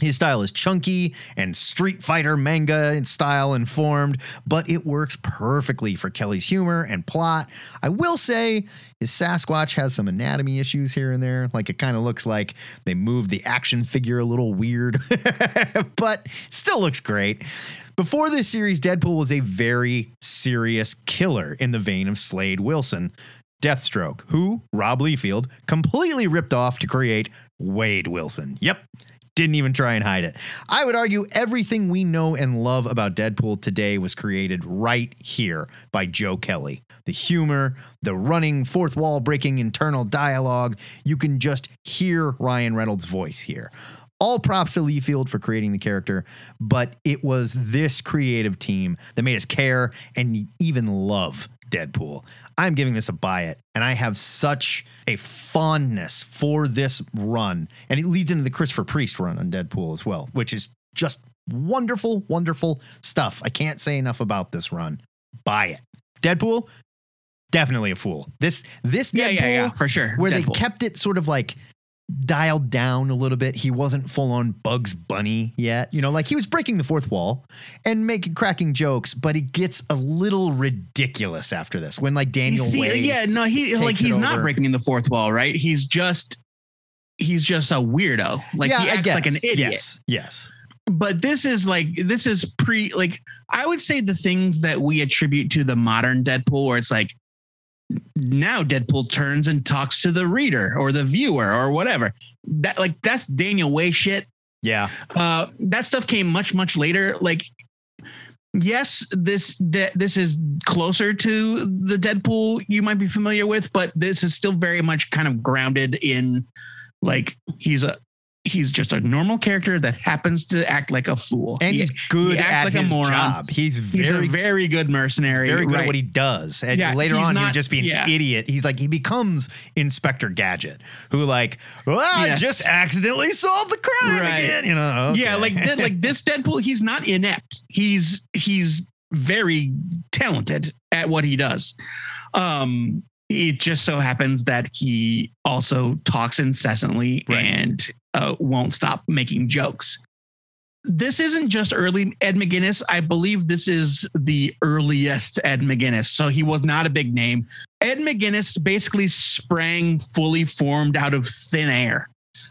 His style is chunky and Street Fighter manga style and formed, but it works perfectly for Kelly's humor and plot. I will say his Sasquatch has some anatomy issues here and there. Like it kind of looks like they moved the action figure a little weird, but still looks great. Before this series, Deadpool was a very serious killer in the vein of Slade Wilson. Deathstroke, who Rob Liefeld completely ripped off to create Wade Wilson. Yep, didn't even try and hide it. I would argue everything we know and love about Deadpool today was created right here by Joe Kelly. The humor, the running, fourth wall breaking internal dialogue, you can just hear Ryan Reynolds' voice here. All props to Liefeld for creating the character, but it was this creative team that made us care and even love Deadpool. I'm giving this a buy it, and I have such a fondness for this run. And it leads into the Christopher Priest run on Deadpool as well, which is just wonderful, wonderful stuff. I can't say enough about this run. Buy it. Deadpool, definitely a fool. This this
Yeah,
Deadpool,
yeah, yeah, for sure.
Where they kept it sort of like dialed down a little bit. He wasn't full on Bugs Bunny yet. You know, like he was breaking the fourth wall and making cracking jokes, but it gets a little ridiculous after this. When like Daniel
see,
Wade,
yeah, no, he like he's not
over.
breaking the fourth wall, right? He's just he's just a weirdo. Like
Yeah,
he acts like an idiot.
Yes, yes,
But this is like this is pre like I would say the things that we attribute to the modern Deadpool, where it's like now Deadpool turns and talks to the reader or the viewer or whatever. That like that's Daniel Way shit.
yeah,
Uh, that stuff came much much later. Like, yes, this de- this is closer to the Deadpool you might be familiar with, but this is still very much kind of grounded in like he's a he's just a normal character that happens to act like a fool.
and
He-
he's good
he acts
at
like a moron.
job. He's
he's
very
a very good mercenary.
very good
right.
at what he does. And
Yeah,
later
he's
on, he would
not-
just be an
yeah.
idiot. He's like, he becomes Inspector Gadget, who like, well, I just accidentally solved the crime
Right.
again. You know,
Yeah, like thi- like this Deadpool, he's not inept. He's he's very talented at what he does. Um, it just so happens that he also talks incessantly
Right.
and uh, won't stop making jokes. This isn't just early Ed McGuinness. I believe this is the earliest Ed McGuinness. So he was not a big name. Ed McGuinness basically sprang fully formed out of thin air.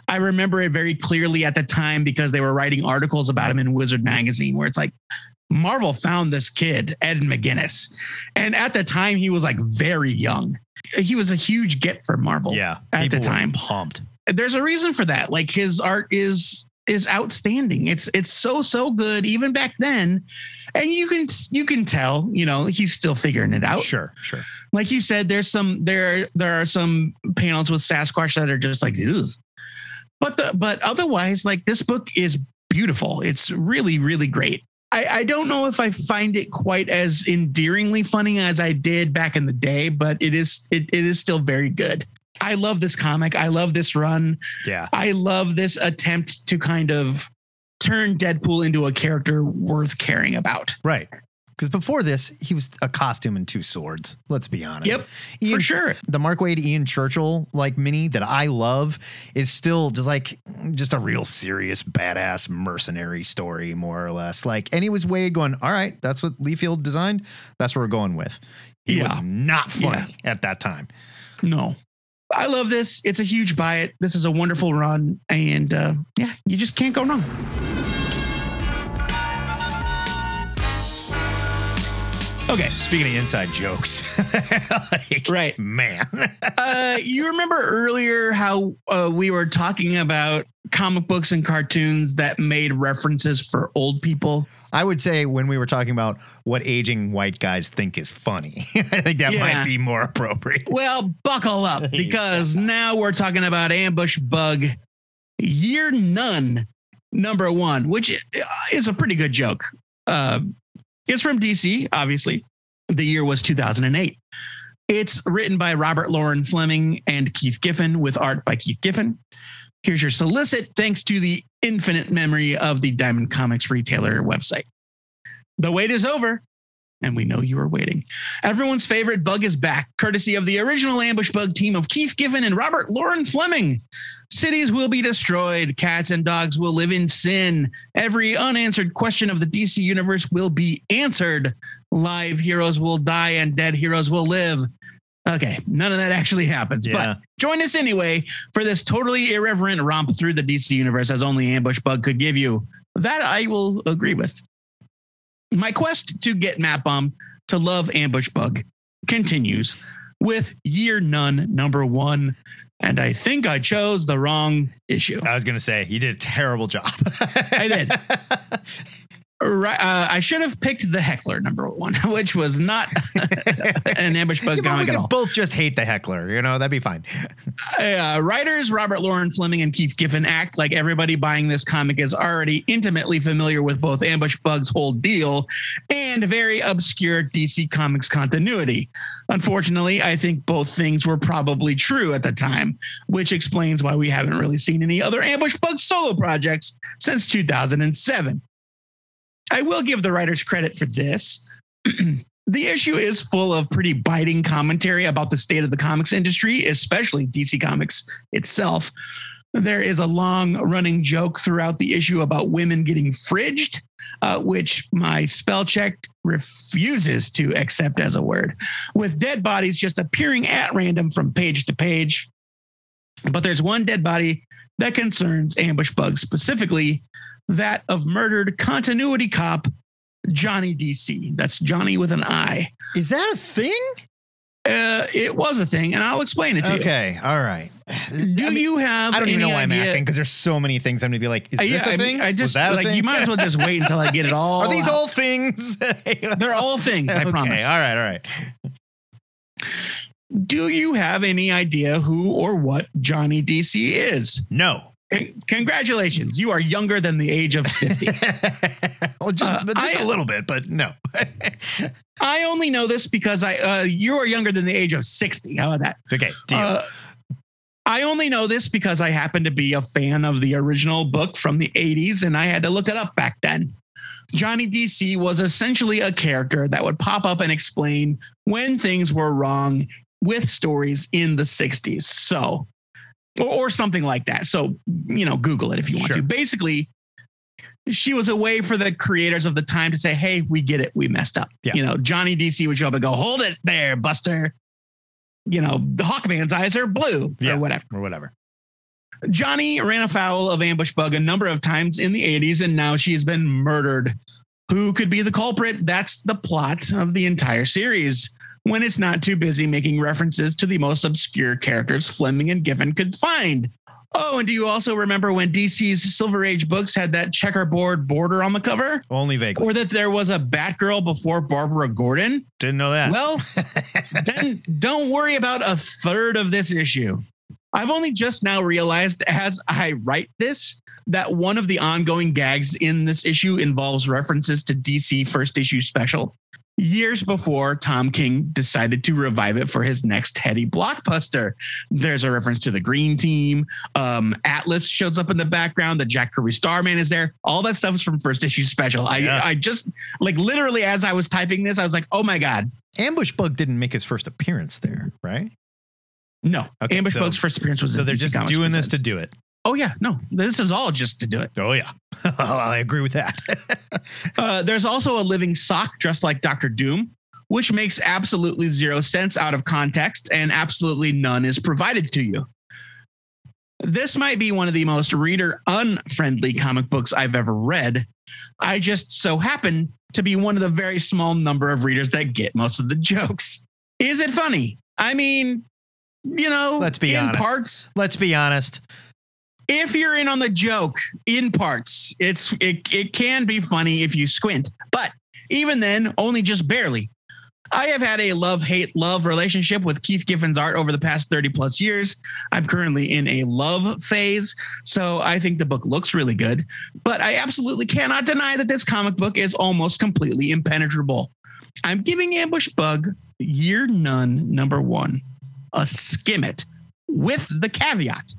I remember it very clearly at the time because they were writing articles about him in Wizard magazine, where it's like Marvel found this kid, Ed McGuinness. And at the time, he was like very young. He was a huge get for Marvel.
yeah,
at the time.
pumped.
There's a reason for that. Like his art is is outstanding. It's it's so so good even back then. And you can you can tell, you know, he's still figuring it out
Sure, sure.
like you said, there's some there there are some panels with Sasquatch that are just like, Ugh. but the but otherwise, like this book is beautiful. It's really really great. I, I don't know if I find it quite as endearingly funny as I did back in the day, but it is it, it is still very good. I love this comic. I love this run.
Yeah,
I love this attempt to kind of turn Deadpool into a character worth caring about.
right. Because before this, he was a costume and two swords. Let's be honest.
Yep,
Ian,
for sure.
The Mark Waid Ian Churchill like mini that I love is still just like just a real serious badass mercenary story, more or less. Like, and he was Wade going, all right, that's what Liefeld designed. That's what we're going with. He was
Yeah.
not funny at that time.
No. I love this. It's a huge buy it. This is a wonderful run. And uh, yeah, you just can't go wrong. Okay.
Speaking of inside jokes, like,
Right.
man.
Uh, you remember earlier how uh, we were talking about comic books and cartoons that made references for old people?
I would say when we were talking about what aging white guys think is funny, I think that
Yeah.
might be more appropriate.
Well, buckle up because now we're talking about Ambush Bug Year None, number one, which is a pretty good joke. Uh, it's from DC, obviously. The year was 2008. It's written by Robert Loren Fleming and Keith Giffen with art by Keith Giffen. Here's your solicit thanks to the infinite memory of the Diamond Comics retailer website. The wait is over, and we know you were waiting. Everyone's favorite bug is back, courtesy of the original ambush bug team of Keith Giffen and Robert Loren Fleming. Cities will be destroyed, cats and dogs will live in sin. Every unanswered question of the DC universe will be answered. Live heroes will die and dead heroes will live. Okay, none of that actually happens,
Yeah.
but join us anyway for this totally irreverent romp through the DC universe as only Ambush Bug could give you. That I will agree with. My quest to get Matt Bomb to love Ambush Bug continues with Year None number one. And I think I chose the wrong issue.
I was going to say, you did a terrible job.
I did. Right, uh, I should have picked the Heckler number one, which was not an Ambush Bug
Yeah,
comic at all.
both just hate the heckler, you know, that'd be fine.
uh, writers Robert Loren Fleming and Keith Giffen act like everybody buying this comic is already intimately familiar with both Ambush Bug's whole deal and very obscure DC Comics continuity. Unfortunately, I think both things were probably true at the time, which explains why we haven't really seen any other Ambush Bug solo projects since 2007. I will give the writers credit for this. the issue is full of pretty biting commentary about the state of the comics industry, especially DC Comics itself. There is a long running joke throughout the issue about women getting fridged, uh, which my spell check refuses to accept as a word, with dead bodies just appearing at random from page to page. But there's one dead body that concerns Ambush Bug specifically, that of murdered continuity cop Jonni DC. That's Jonni with an I.
Is that a thing?
Uh, it was a thing, and I'll explain it to you.
Okay, all right.
Do
I mean,
you have?
I don't even know why I'm asking because there's so many things I'm going to be like, is
Uh,
this
yeah,
a
I
thing?
mean, I just
a
like
thing?
you might as well just wait until I get it all.
Are these
out.
all things?
They're all things. I
okay,
promise.
All right, all right.
Do you have any idea who or what Jonni DC is?
No.
Con- Congratulations, you are younger than the age of fifty.
well, just,
Uh,
just
I-
a little bit, but no.
I only know this because I uh, you are younger than the age of sixty. How about that?
okay, deal.
Uh, I only know this because I happen to be a fan of the original book from the 80s and I had to look it up back then. Jonni DC was essentially a character that would pop up and explain when things were wrong with stories in the 60s. So, or, or something like that. So, you know, Google it if you want
Sure.
to. Basically, she was a way for the creators of the time to say, hey, we get it. We messed up.
Yeah.
You know, Jonni DC would show up and go, hold it there, Buster. You know, the Hawkman's eyes are blue
Yeah.
or whatever.
or whatever.
Jonni ran afoul of Ambush Bug a number of times in the 80s, and now she's been murdered. Who could be the culprit? That's the plot of the entire series. When it's not too busy making references to the most obscure characters Fleming and Giffen could find. Oh, and do you also remember when DC's Silver Age books had that checkerboard border on the cover?
Only vaguely.
Or that there was a Batgirl before Barbara Gordon?
Didn't know that.
Well, then don't worry about a third of this issue. I've only just now realized as I write this that one of the ongoing gags in this issue involves references to DC first issue special. Years before Tom King decided to revive it for his next heady blockbuster. There's a reference to the Green Team. Um, Atlas shows up in the background. The Jack Kirby Starman is there. All that stuff is from first issue special.
Yeah.
I, I just like literally as I was typing this, I was like, oh my God.
Ambush Bug didn't make his first appearance there, right?
No.
Okay,
Ambush
so-
Bug's first appearance was
So
in
they're
DC
just
Comics
doing this to do it.
Oh yeah, no. This is all just to do it.
Oh yeah, I agree with that.
Uh, there's also a living sock dressed like Doctor Doom, which makes absolutely zero sense out of context, and absolutely none is provided to you. This might be one of the most reader unfriendly comic books I've ever read. I just so happen to be one of the very small number of readers that get most of the jokes. Is it funny? I mean, you know,
Let's be
in
honest.
parts,
Let's be honest.
If you're in on the joke in parts, it's it, it can be funny if you squint, but even then, only just barely. I have had a love hate love relationship with Keith Giffen's art over the past 30 plus years. I'm currently in a love phase, so I think the book looks really good, but I absolutely cannot deny that this comic book is almost completely impenetrable. I'm giving Ambush Bug year none number one a skim it with the caveat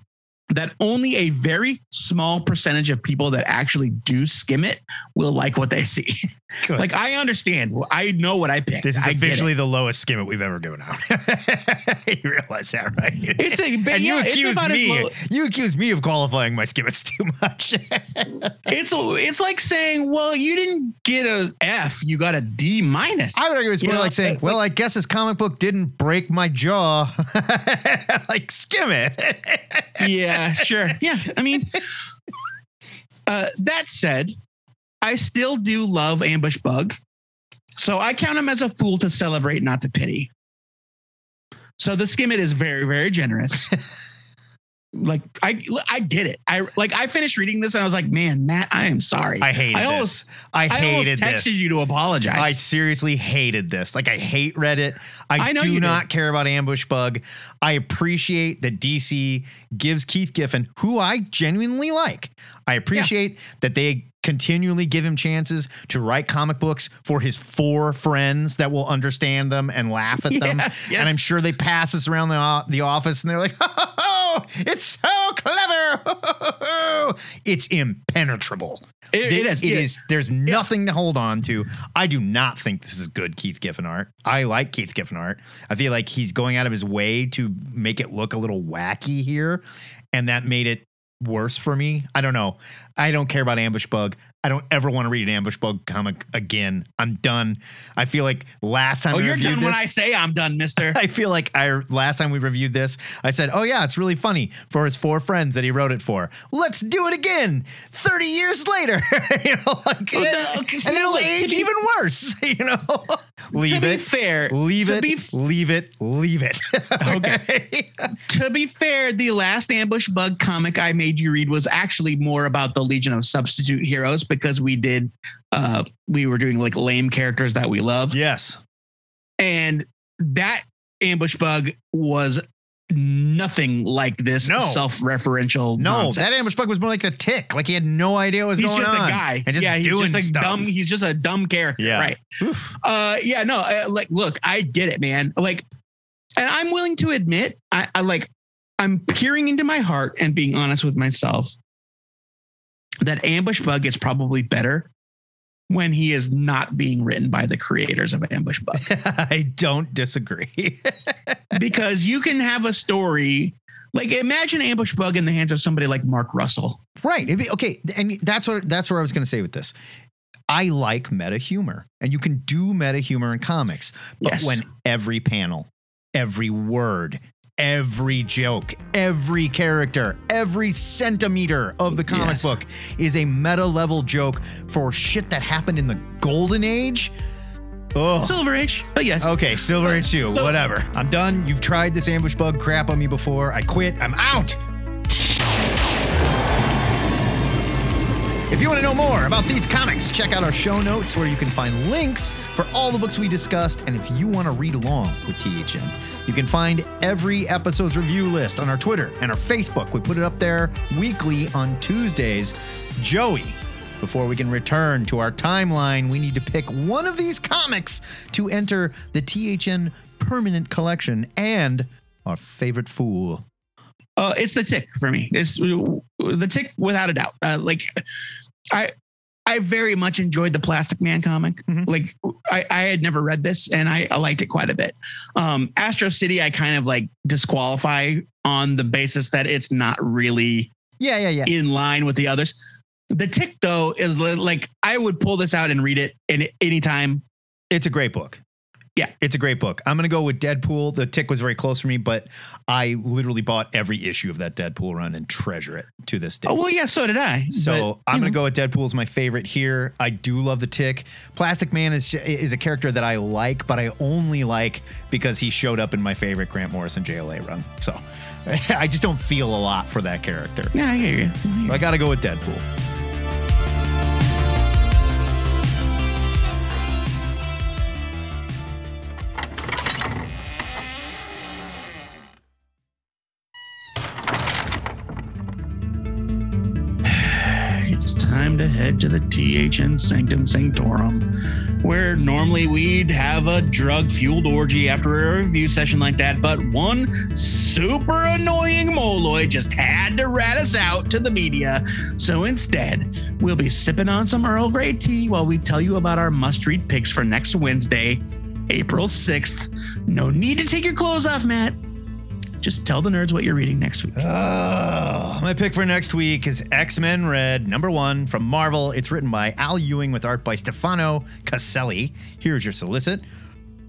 that only a very small percentage of people that actually do skim it will like what they see.
Good.
like I understand. I know what I picked.
this is officially the lowest skim it we've ever given out. you realize that, right?
It's a-
and you
yeah, it's
accuse me.
low-
You accuse me of qualifying my skimmits too much.
It's it's like saying, well, you didn't get a F, you got a D minus.
I would argue it's
You
more
know,
like saying,
uh,
"Well, I guess this comic book didn't break my jaw." like skim it.
yeah, sure. Yeah, I mean, uh, that said, I still do love Ambush Bug, so I count him as a fool to celebrate, not to pity. So the skimmit is very, very generous. like I, I get it. I like I finished reading this and I was like, man, Matt, I am sorry.
I hated
I
this.
almost,
I
I
hated
almost texted
this.
you to apologize.
I seriously hated this. Like I hate Reddit. I,
I know
do
you
not
did.
care about Ambush Bug. I appreciate that DC gives Keith Giffen, who I genuinely like. I appreciate that they continually give him chances to write comic books for his four friends that will understand them and laugh at them.
Yeah, yes.
And I'm sure they pass this around the, the office and they're like, oh, it's so clever. it's impenetrable.
It- it is,
It
yeah.
is. There's nothing to hold on to. I do not think this is good Keith Giffen art. I like Keith Giffen art. I feel like he's going out of his way to make it look a little wacky here, and that made it worse for me. I don't know. I don't care about Ambush Bug. I don't ever want to read an Ambush Bug comic again. I'm done. I feel like last time
oh, you're done when I say I'm done, Mister.
I feel like I last time we reviewed this, I said, "Oh yeah, it's really funny for his four friends that he wrote it for. Let's do it again, thirty years later. you know, like,
Oh,
and,
no, okay,
and it'll age even worse. You know, leave
to be
it,
fair,
leave it,
be f-
leave it, leave it.
Okay. to be fair, the last ambush bug comic I made you read was actually more about the Legion of Substitute Heroes because we did uh we were doing like lame characters that we love.
yes,
And that ambush bug was nothing like this
No.
self-referential.
no,
nonsense.
that ambush bug was more like a tick. Like he had no idea what was
He's
going
just
on.
a guy.
and just
yeah, he's just a
stuff.
dumb. He's just a dumb character.
Yeah.
Right.
Oof.
Uh, yeah, no, uh, like, look, I get it, man. Like, and I'm willing to admit, I, I like, I'm peering into my heart and being honest with myself that Ambush Bug is probably better when he is not being written by the creators of Ambush Bug.
I don't disagree.
because you can have a story like imagine Ambush Bug in the hands of somebody like Mark Russell.
Right. It'd be- okay. And that's what that's where I was going to say with this. I like meta humor, and you can do meta humor in comics, but
Yes.
when every panel, every word, every joke, every character, every centimeter of the comic
Yes.
book is a meta level joke for shit that happened in the golden age. Oh.
Silver Age. But yes.
Okay, Silver Age 2,
So-
whatever. I'm done. You've tried this ambush bug crap on me before. I quit. I'm out. If you want to know more about these comics, check out our show notes where you can find links for all the books we discussed. And if you want to read along with THN, you can find every episode's review list on our Twitter and our Facebook. We put it up there weekly on Tuesdays. Joey, before we can return to our timeline, we need to pick one of these comics to enter the THN permanent collection and our favorite fool.
Uh, it's the tick for me. It's the tick without a doubt. Uh, like I, I very much enjoyed the Plastic Man comic.
Mhm.
Like I, I had never read this, and I, I liked it quite a bit. Um, Astro City, I kind of like disqualify on the basis that it's not really
Yeah, yeah, yeah.
in line with the others. The tick, though, is like I would pull this out and read it in anytime.
It's a great book.
Yeah.
It's a great book. I'm going to go with Deadpool. The Tick was very close for me, but I literally bought every issue of that Deadpool run and treasure it to this day.
Oh well, yeah, so did I.
So
But,
I'm
you
going to go with Deadpool as my favorite here. I do love the Tick. Plastic Man is is a character that I like, but I only like because he showed up in my favorite Grant Morrison JLA run. So I just don't feel a lot for that character.
Yeah, I hear you.
So I got to go with Deadpool.
To head to the THN Sanctum Sanctorum, where normally we'd have a drug fueled orgy after a review session like that, but one super annoying moloid just had to rat us out to the media. So instead, we'll be sipping on some Earl Grey tea while we tell you about our must read picks for next Wednesday, April 6th. No need to take your clothes off, Matt. Just tell the nerds what you're reading next week.
Oh, my pick for next week is X Men Red, number one from Marvel. It's written by Al Ewing with art by Stefano Caselli. Here's your solicit.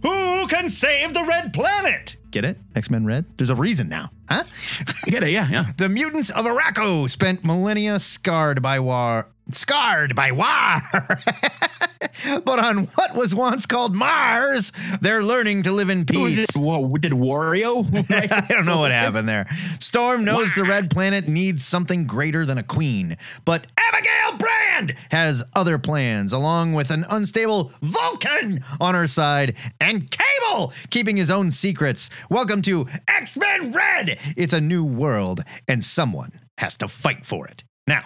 Who can save the Red Planet? Get it? X Men Red? There's a reason now, huh?
I get it, yeah, yeah.
The mutants of Arakko spent millennia scarred by war. Scarred by war. but on what was once called Mars, they're learning to live in peace.
Did, whoa, did Wario?
I don't know what happened there. Storm knows the red planet needs something greater than a queen, but Abigail Brand has other plans, along with an unstable Vulcan on her side and Cable keeping his own secrets. Welcome to X Men Red. It's a new world, and someone has to fight for it. Now,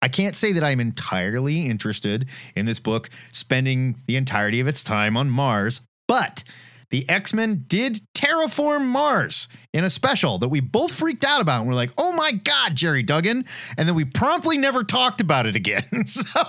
I can't say that I'm entirely interested in this book spending the entirety of its time on Mars, but the X Men did terraform Mars in a special that we both freaked out about. And we're like, oh my God, Gerry Duggan. And then we promptly never talked about it again. so,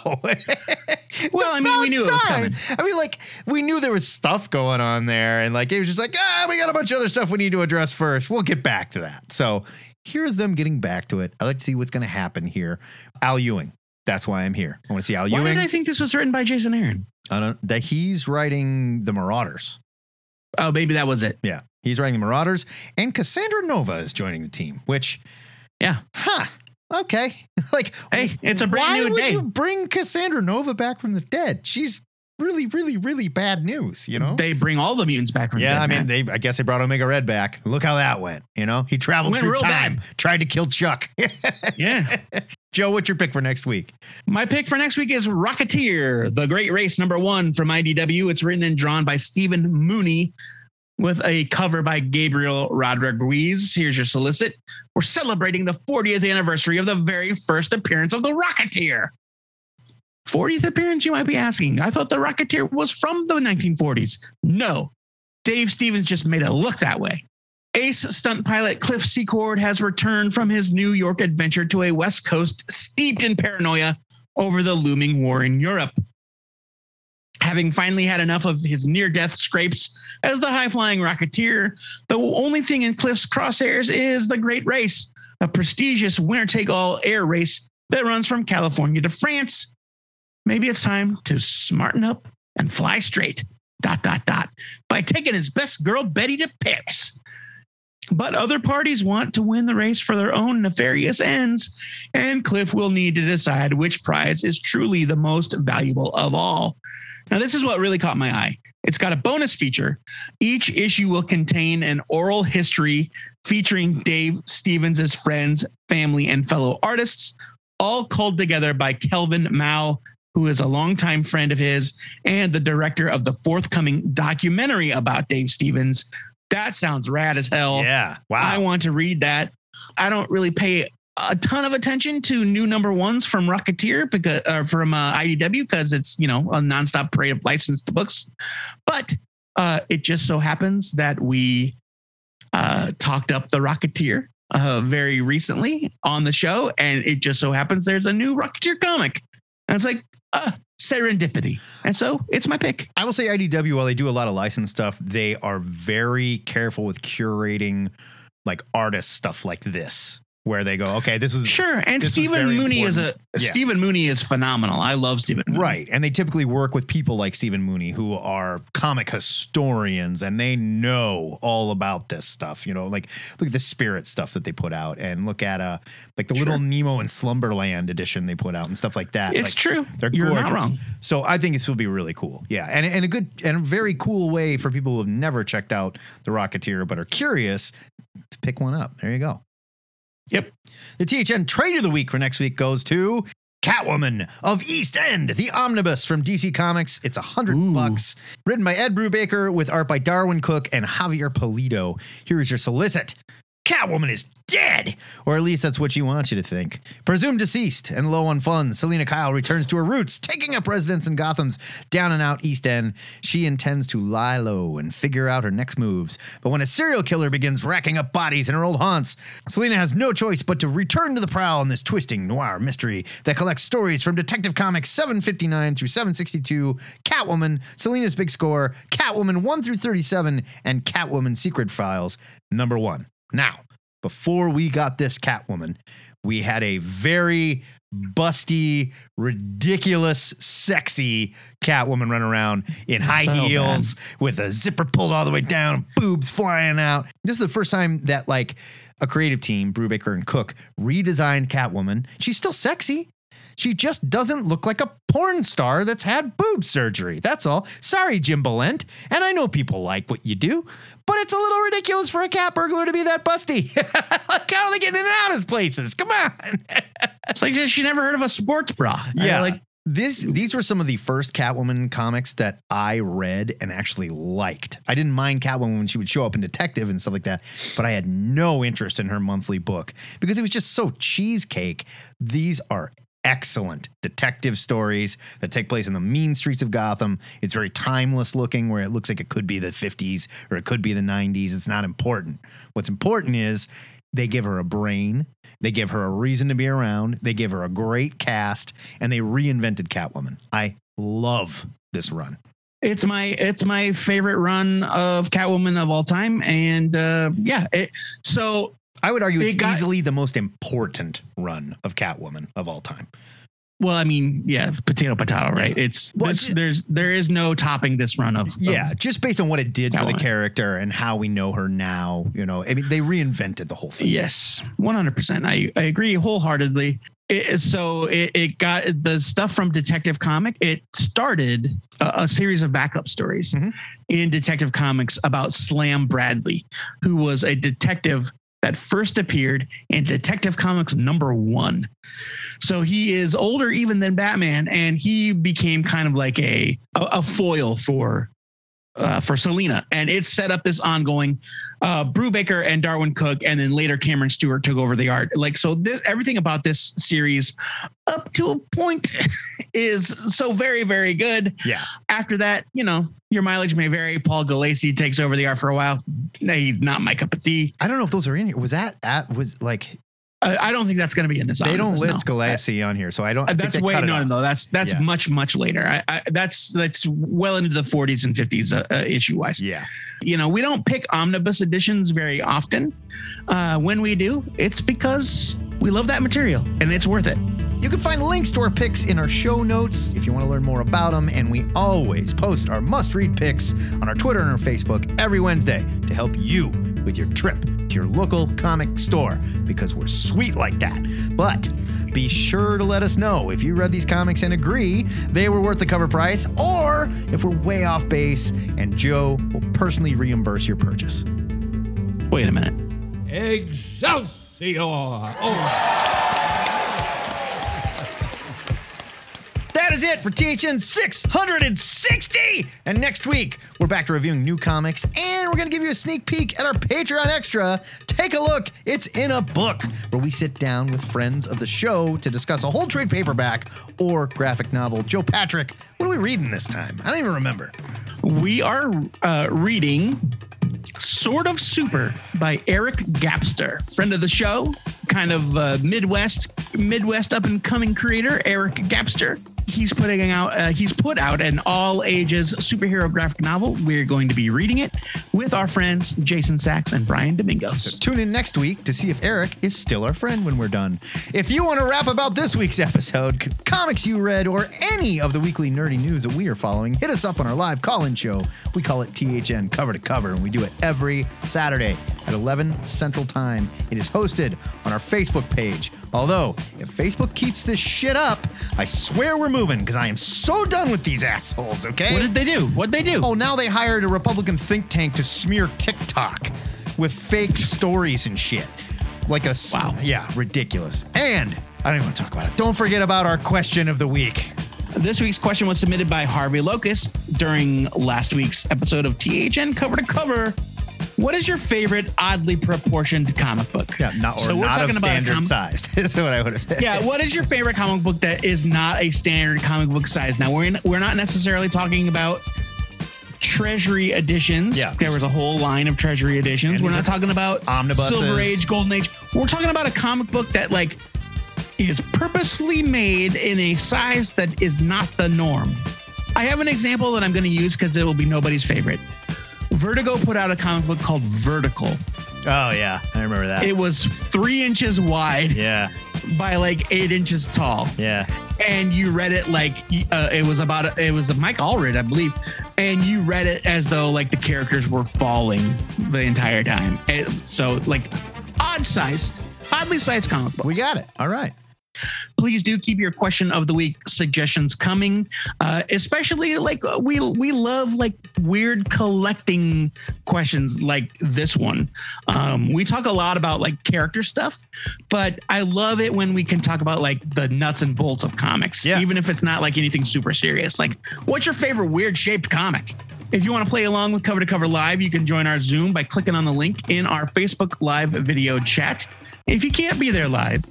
Well, I mean, we knew it was coming.
I mean, like, we knew there was stuff going on there. And like, it was just like, ah, we got a bunch of other stuff we need to address first. We'll get back to that. So, here's them getting back to it. I like to see what's going to happen here. Al Ewing. That's why I'm here. I want to see Al
Why
Ewing.
did I think this was written by Jason Aaron?
I don't that he's writing the Marauders.
Oh, maybe that was it.
Yeah, he's writing the Marauders, and Cassandra Nova is joining the team. Which,
Yeah.
huh? Okay, like
Hey, it's a brand
why
new
would
day.
you bring Cassandra Nova back from the dead? She's really, really, really bad news. You know.
They bring all the mutants back from
yeah, I mean, they. I guess they brought Omega Red back. Look how that went. You know, he traveled
Went
through time,
bad.
tried to kill Chuck.
yeah.
Joe, what's your pick for next week?
My pick for next week is Rocketeer, the Great Race number one from IDW. It's written and drawn by Stephen Mooney with a cover by Gabriel Rodriguez. Here's your solicit. We're celebrating the 40th anniversary of the very first appearance of the Rocketeer. 40th appearance, you might be asking. I thought the Rocketeer was from the 1940s. No, Dave Stevens just made it look that way. Ace stunt pilot Cliff Secord has returned from his New York adventure to a West Coast steeped in paranoia over the looming war in Europe. Having finally had enough of his near death scrapes as the high flying Rocketeer, the only thing in Cliff's crosshairs is the Great Race, a prestigious winner take all air race that runs from California to France. Maybe it's time to smarten up and fly straight, dot, dot, dot, by taking his best girl, Betty, to Paris. But other parties want to win the race for their own nefarious ends, and Cliff will need to decide which prize is truly the most valuable of all. Now, this is what really caught my eye. It's got a bonus feature. Each issue will contain an oral history featuring Dave Stevens' friends, family, and fellow artists, all culled together by Kelvin Mao, who is a longtime friend of his and the director of the forthcoming documentary about Dave Stevens. That sounds rad as hell.
Yeah, wow.
I want to read that. I don't really pay a ton of attention to new number ones from Rocketeer because uh, from uh, IDW because it's you know a nonstop parade of licensed books, but uh, it just so happens that we uh, talked up the Rocketeer uh, very recently on the show, and it just so happens there's a new Rocketeer comic, and it's like uh, serendipity, and so it's my pick.
I will say IDW, while they do a lot of licensed stuff, they are very careful with curating like artist stuff like this, where they go, okay, this is
Sure, and Stephen Mooney is a.
Yeah.
Stephen Mooney is phenomenal. I love Stephen. Mooney.
Right. And they typically work with people like Stephen Mooney who are comic historians and they know all about this stuff. You know, like look at the spirit stuff that they put out and look at uh like the little Nemo and Slumberland edition they put out and stuff like that.
It's
Like,
true.
They're
You're
gorgeous.
not wrong.
So I think this will be really cool. Yeah. And, and a good and a very cool way for people who have never checked out The Rocketeer but are curious to pick one up. There you go.
Yep.
The THN trade of the week for next week goes to Catwoman of East End, the omnibus from DC Comics. It's a hundred bucks. Written by Ed Brubaker with art by Darwyn Cooke and Javier Pulido. Here is your solicit. Catwoman is dead, or at least that's what she wants you to think. Presumed deceased and low on funds, Selina Kyle returns to her roots, taking up residence in Gotham's down and out East End. She intends to lie low and figure out her next moves. But when a serial killer begins racking up bodies in her old haunts, Selina has no choice but to return to the prowl in this twisting noir mystery that collects stories from Detective Comics 759 through 762, Catwoman, Selina's Big Score, Catwoman 1 through 37, and Catwoman Secret Files number one. Now, before we got this Catwoman, we had a very busty, ridiculous, sexy Catwoman run around in high
So
heels with a zipper pulled all the way down, boobs flying out. This is the first time that like a creative team, Brubaker and Cooke, redesigned Catwoman. She's still sexy. She just doesn't look like a porn star that's had boob surgery. That's all. Sorry, Jim Balent. And I know people like what you do, but it's a little ridiculous for a cat burglar to be that busty. like, how are they getting in and out of places? Come on.
It's like she never heard of a sports bra.
Yeah,
like
like this. These were some of the first Catwoman comics that I read and actually liked. I didn't mind Catwoman when she would show up in Detective and stuff like that, but I had no interest in her monthly book because it was just so cheesecake. These are excellent detective stories that take place in the mean streets of Gotham. It's very timeless looking, where it looks like it could be the 50s or it could be the 90s. It's not important. What's important is they give her a brain, they give her a reason to be around, they give her a great cast, and they reinvented Catwoman. I love this run.
it's my it's my favorite run of Catwoman of all time, and uh, yeah, it, so
I would argue
It
it's
got-
easily the most important run of Catwoman of all time.
well, I mean, yeah, potato potato, right? It's
Well,
this, there's there is no topping this run of of-
Yeah, just based on what it did for the character and how we know her now, you know, I mean, they reinvented the whole thing.
Yes, one hundred percent. I I agree wholeheartedly. It, so it, it got the stuff from Detective Comic. It started a, a series of backup stories
Mhm.
in Detective Comics about Slam Bradley, who was a detective that first appeared in Detective Comics number one. So he is older even than Batman, and he became kind of like a a, foil for uh, for Selina, and it set up this ongoing. Uh, Brubaker and Darwyn Cooke, and then later Cameron Stewart took over the art. Like so, this everything about this series, up to a point, is so very very good.
Yeah.
After that, you know, your mileage may vary. Paul Gulacy takes over the art for a while. Nah, not my cup of tea.
I don't know if those are in here. Was that at, was like,
I, I don't think that's going to be in this.
they don't list
no.
Galassi on here. So I don't, I
that's way no, no, no. That's that's
Yeah.
much much later. I, I that's that's well into the 40s and 50s uh, uh, issue wise.
Yeah.
You know, we don't pick omnibus editions very often. Uh, when we do, it's because we love that material and it's worth it.
You can find links to our picks in our show notes if you want to learn more about them. And we always post our must read picks on our Twitter and our Facebook every Wednesday to help you with your trip to your local comic store because we're sweet like that. But be sure to let us know if you read these comics and agree they were worth the cover price or if we're way off base and Joe will personally reimburse your purchase.
Wait a minute.
Excelsior! Oh,
That is it for THN 660. And next week, we're back to reviewing new comics and we're going to give you a sneak peek at our Patreon Extra. Take a look. It's in a book where we sit down with friends of the show to discuss a whole trade paperback or graphic novel. Joe Patrick, what are we reading this time? I don't even remember.
We are uh, reading Sort of Super by Eric Gapstur, friend of the show, kind of uh, Midwest Midwest up and coming creator, Eric Gapstur. He's putting out uh, he's put out an all ages superhero graphic novel. We're going to be reading it with our friends Jason Sachs and Brian Domingos.
Tune in next week to see if Eric is still our friend when we're done. If you want to rap about this week's episode, comics you read, or any of the weekly nerdy news that we are following, hit us up on our live call in show. We call it THN Cover to Cover, and we do it every Saturday at 11 Central Time. It is hosted on our Facebook page. Although, if Facebook keeps this shit up, I swear we're moving because I am so done with these assholes, okay?
What did they do? What did they do?
Oh, now they hired a Republican think tank to smear TikTok with fake stories and shit. Like a.
Wow.
yeah, ridiculous. And I don't even want to talk about it. Don't forget about our question of the week.
This week's question was submitted by Harvey Locust during last week's episode of THN Cover to Cover. What is your favorite oddly proportioned comic book?
Yeah, not or
So we're
not of
talking about a
standard
com-
sized. Is what I would have said.
Yeah, what is your favorite comic book that is not a standard comic book size? Now we're in, we're not necessarily talking about treasury editions.
Yeah.
There was a whole line of treasury editions.
And
we're not talking about
omnibuses.
Silver Age, Golden Age. We're talking about a comic book that like is purposefully made in a size that is not the norm. I have an example that I'm going to use because it will be nobody's favorite. Vertigo put out a comic book called Vertical.
Oh yeah, I remember that.
It was three inches wide
yeah,
by like eight inches tall
yeah.
and you read it like uh, it was about it was a Mike Allred, I believe, and you read it as though like the characters were falling the entire time. And so like odd sized, oddly sized comic book.
We got it. All right.
Please do keep your question of the week suggestions coming, uh, especially like uh, we we love like weird collecting questions like this one. Um, we talk a lot about like character stuff, but I love it when we can talk about like the nuts and bolts of comics,
Yeah.
even if it's not like anything super serious. Like, what's your favorite weird shaped comic? If you want to play along with Cover to Cover Live, you can join our Zoom by clicking on the link in our Facebook Live video chat. If you can't be there live,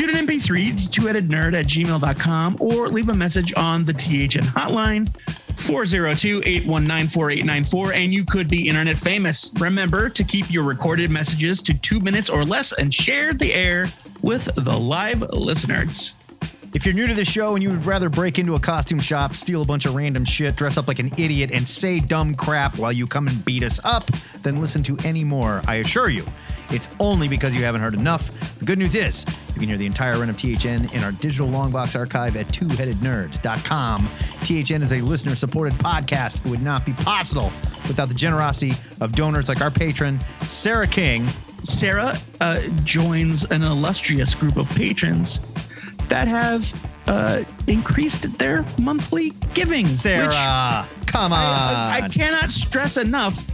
shoot an MP3 to two-headednerd at gmail.com or leave a message on the THN hotline 402-819-4894 and you could be internet famous. Remember to keep your recorded messages to two minutes or less and share the air with the live listeners.
If you're new to the show and you would rather break into a costume shop, steal a bunch of random shit, dress up like an idiot, and say dumb crap while you come and beat us up, then listen to any more. I assure you, it's only because you haven't heard enough. The good news is, you can hear the entire run of THN in our digital longbox archive at twoheadednerd.com. THN is a listener supported podcast. It would not be possible without the generosity of donors like our patron, Sarah King.
Sarah uh, joins an illustrious group of patrons that have uh, increased their monthly giving. which-
Sarah, come on.
I, I cannot stress enough.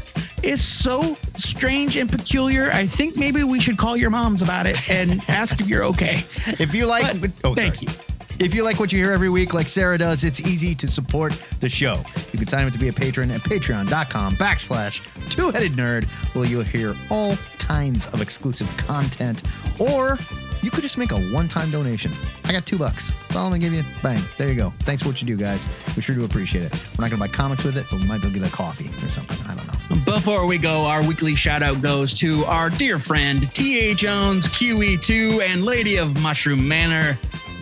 Is so strange and peculiar. I think maybe we should call your moms about it and ask if you're okay.
If you like,
But
oh,
thank
sorry.
you.
If you like what you hear every week, like Sarah does, it's easy to support the show. You can sign up to be a patron at patreon.com backslash two-headed nerd, where you'll hear all kinds of exclusive content. Or you could just make a one-time donation. I got two bucks. That's all I'm gonna give you. Bang. There you go. Thanks for what you do, guys. We sure do appreciate it. We're not gonna buy comics with it, but we might be able to get a coffee or something. I don't know.
Before we go, our weekly shout out goes to our dear friend T.A. Jones, QE2, and Lady of Mushroom Manor,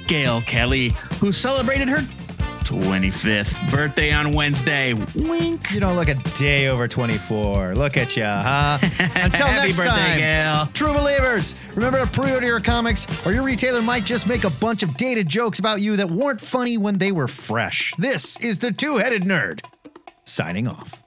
Gail Kelly, who celebrated her 25th birthday on Wednesday. Wink.
You don't look a day over 24. Look at ya, huh? Until
Happy
next
birthday,
time.
Gail.
True believers, remember to pre-order your comics, or your retailer might just make a bunch of dated jokes about you that weren't funny when they were fresh. This is the Two-Headed Nerd, signing off.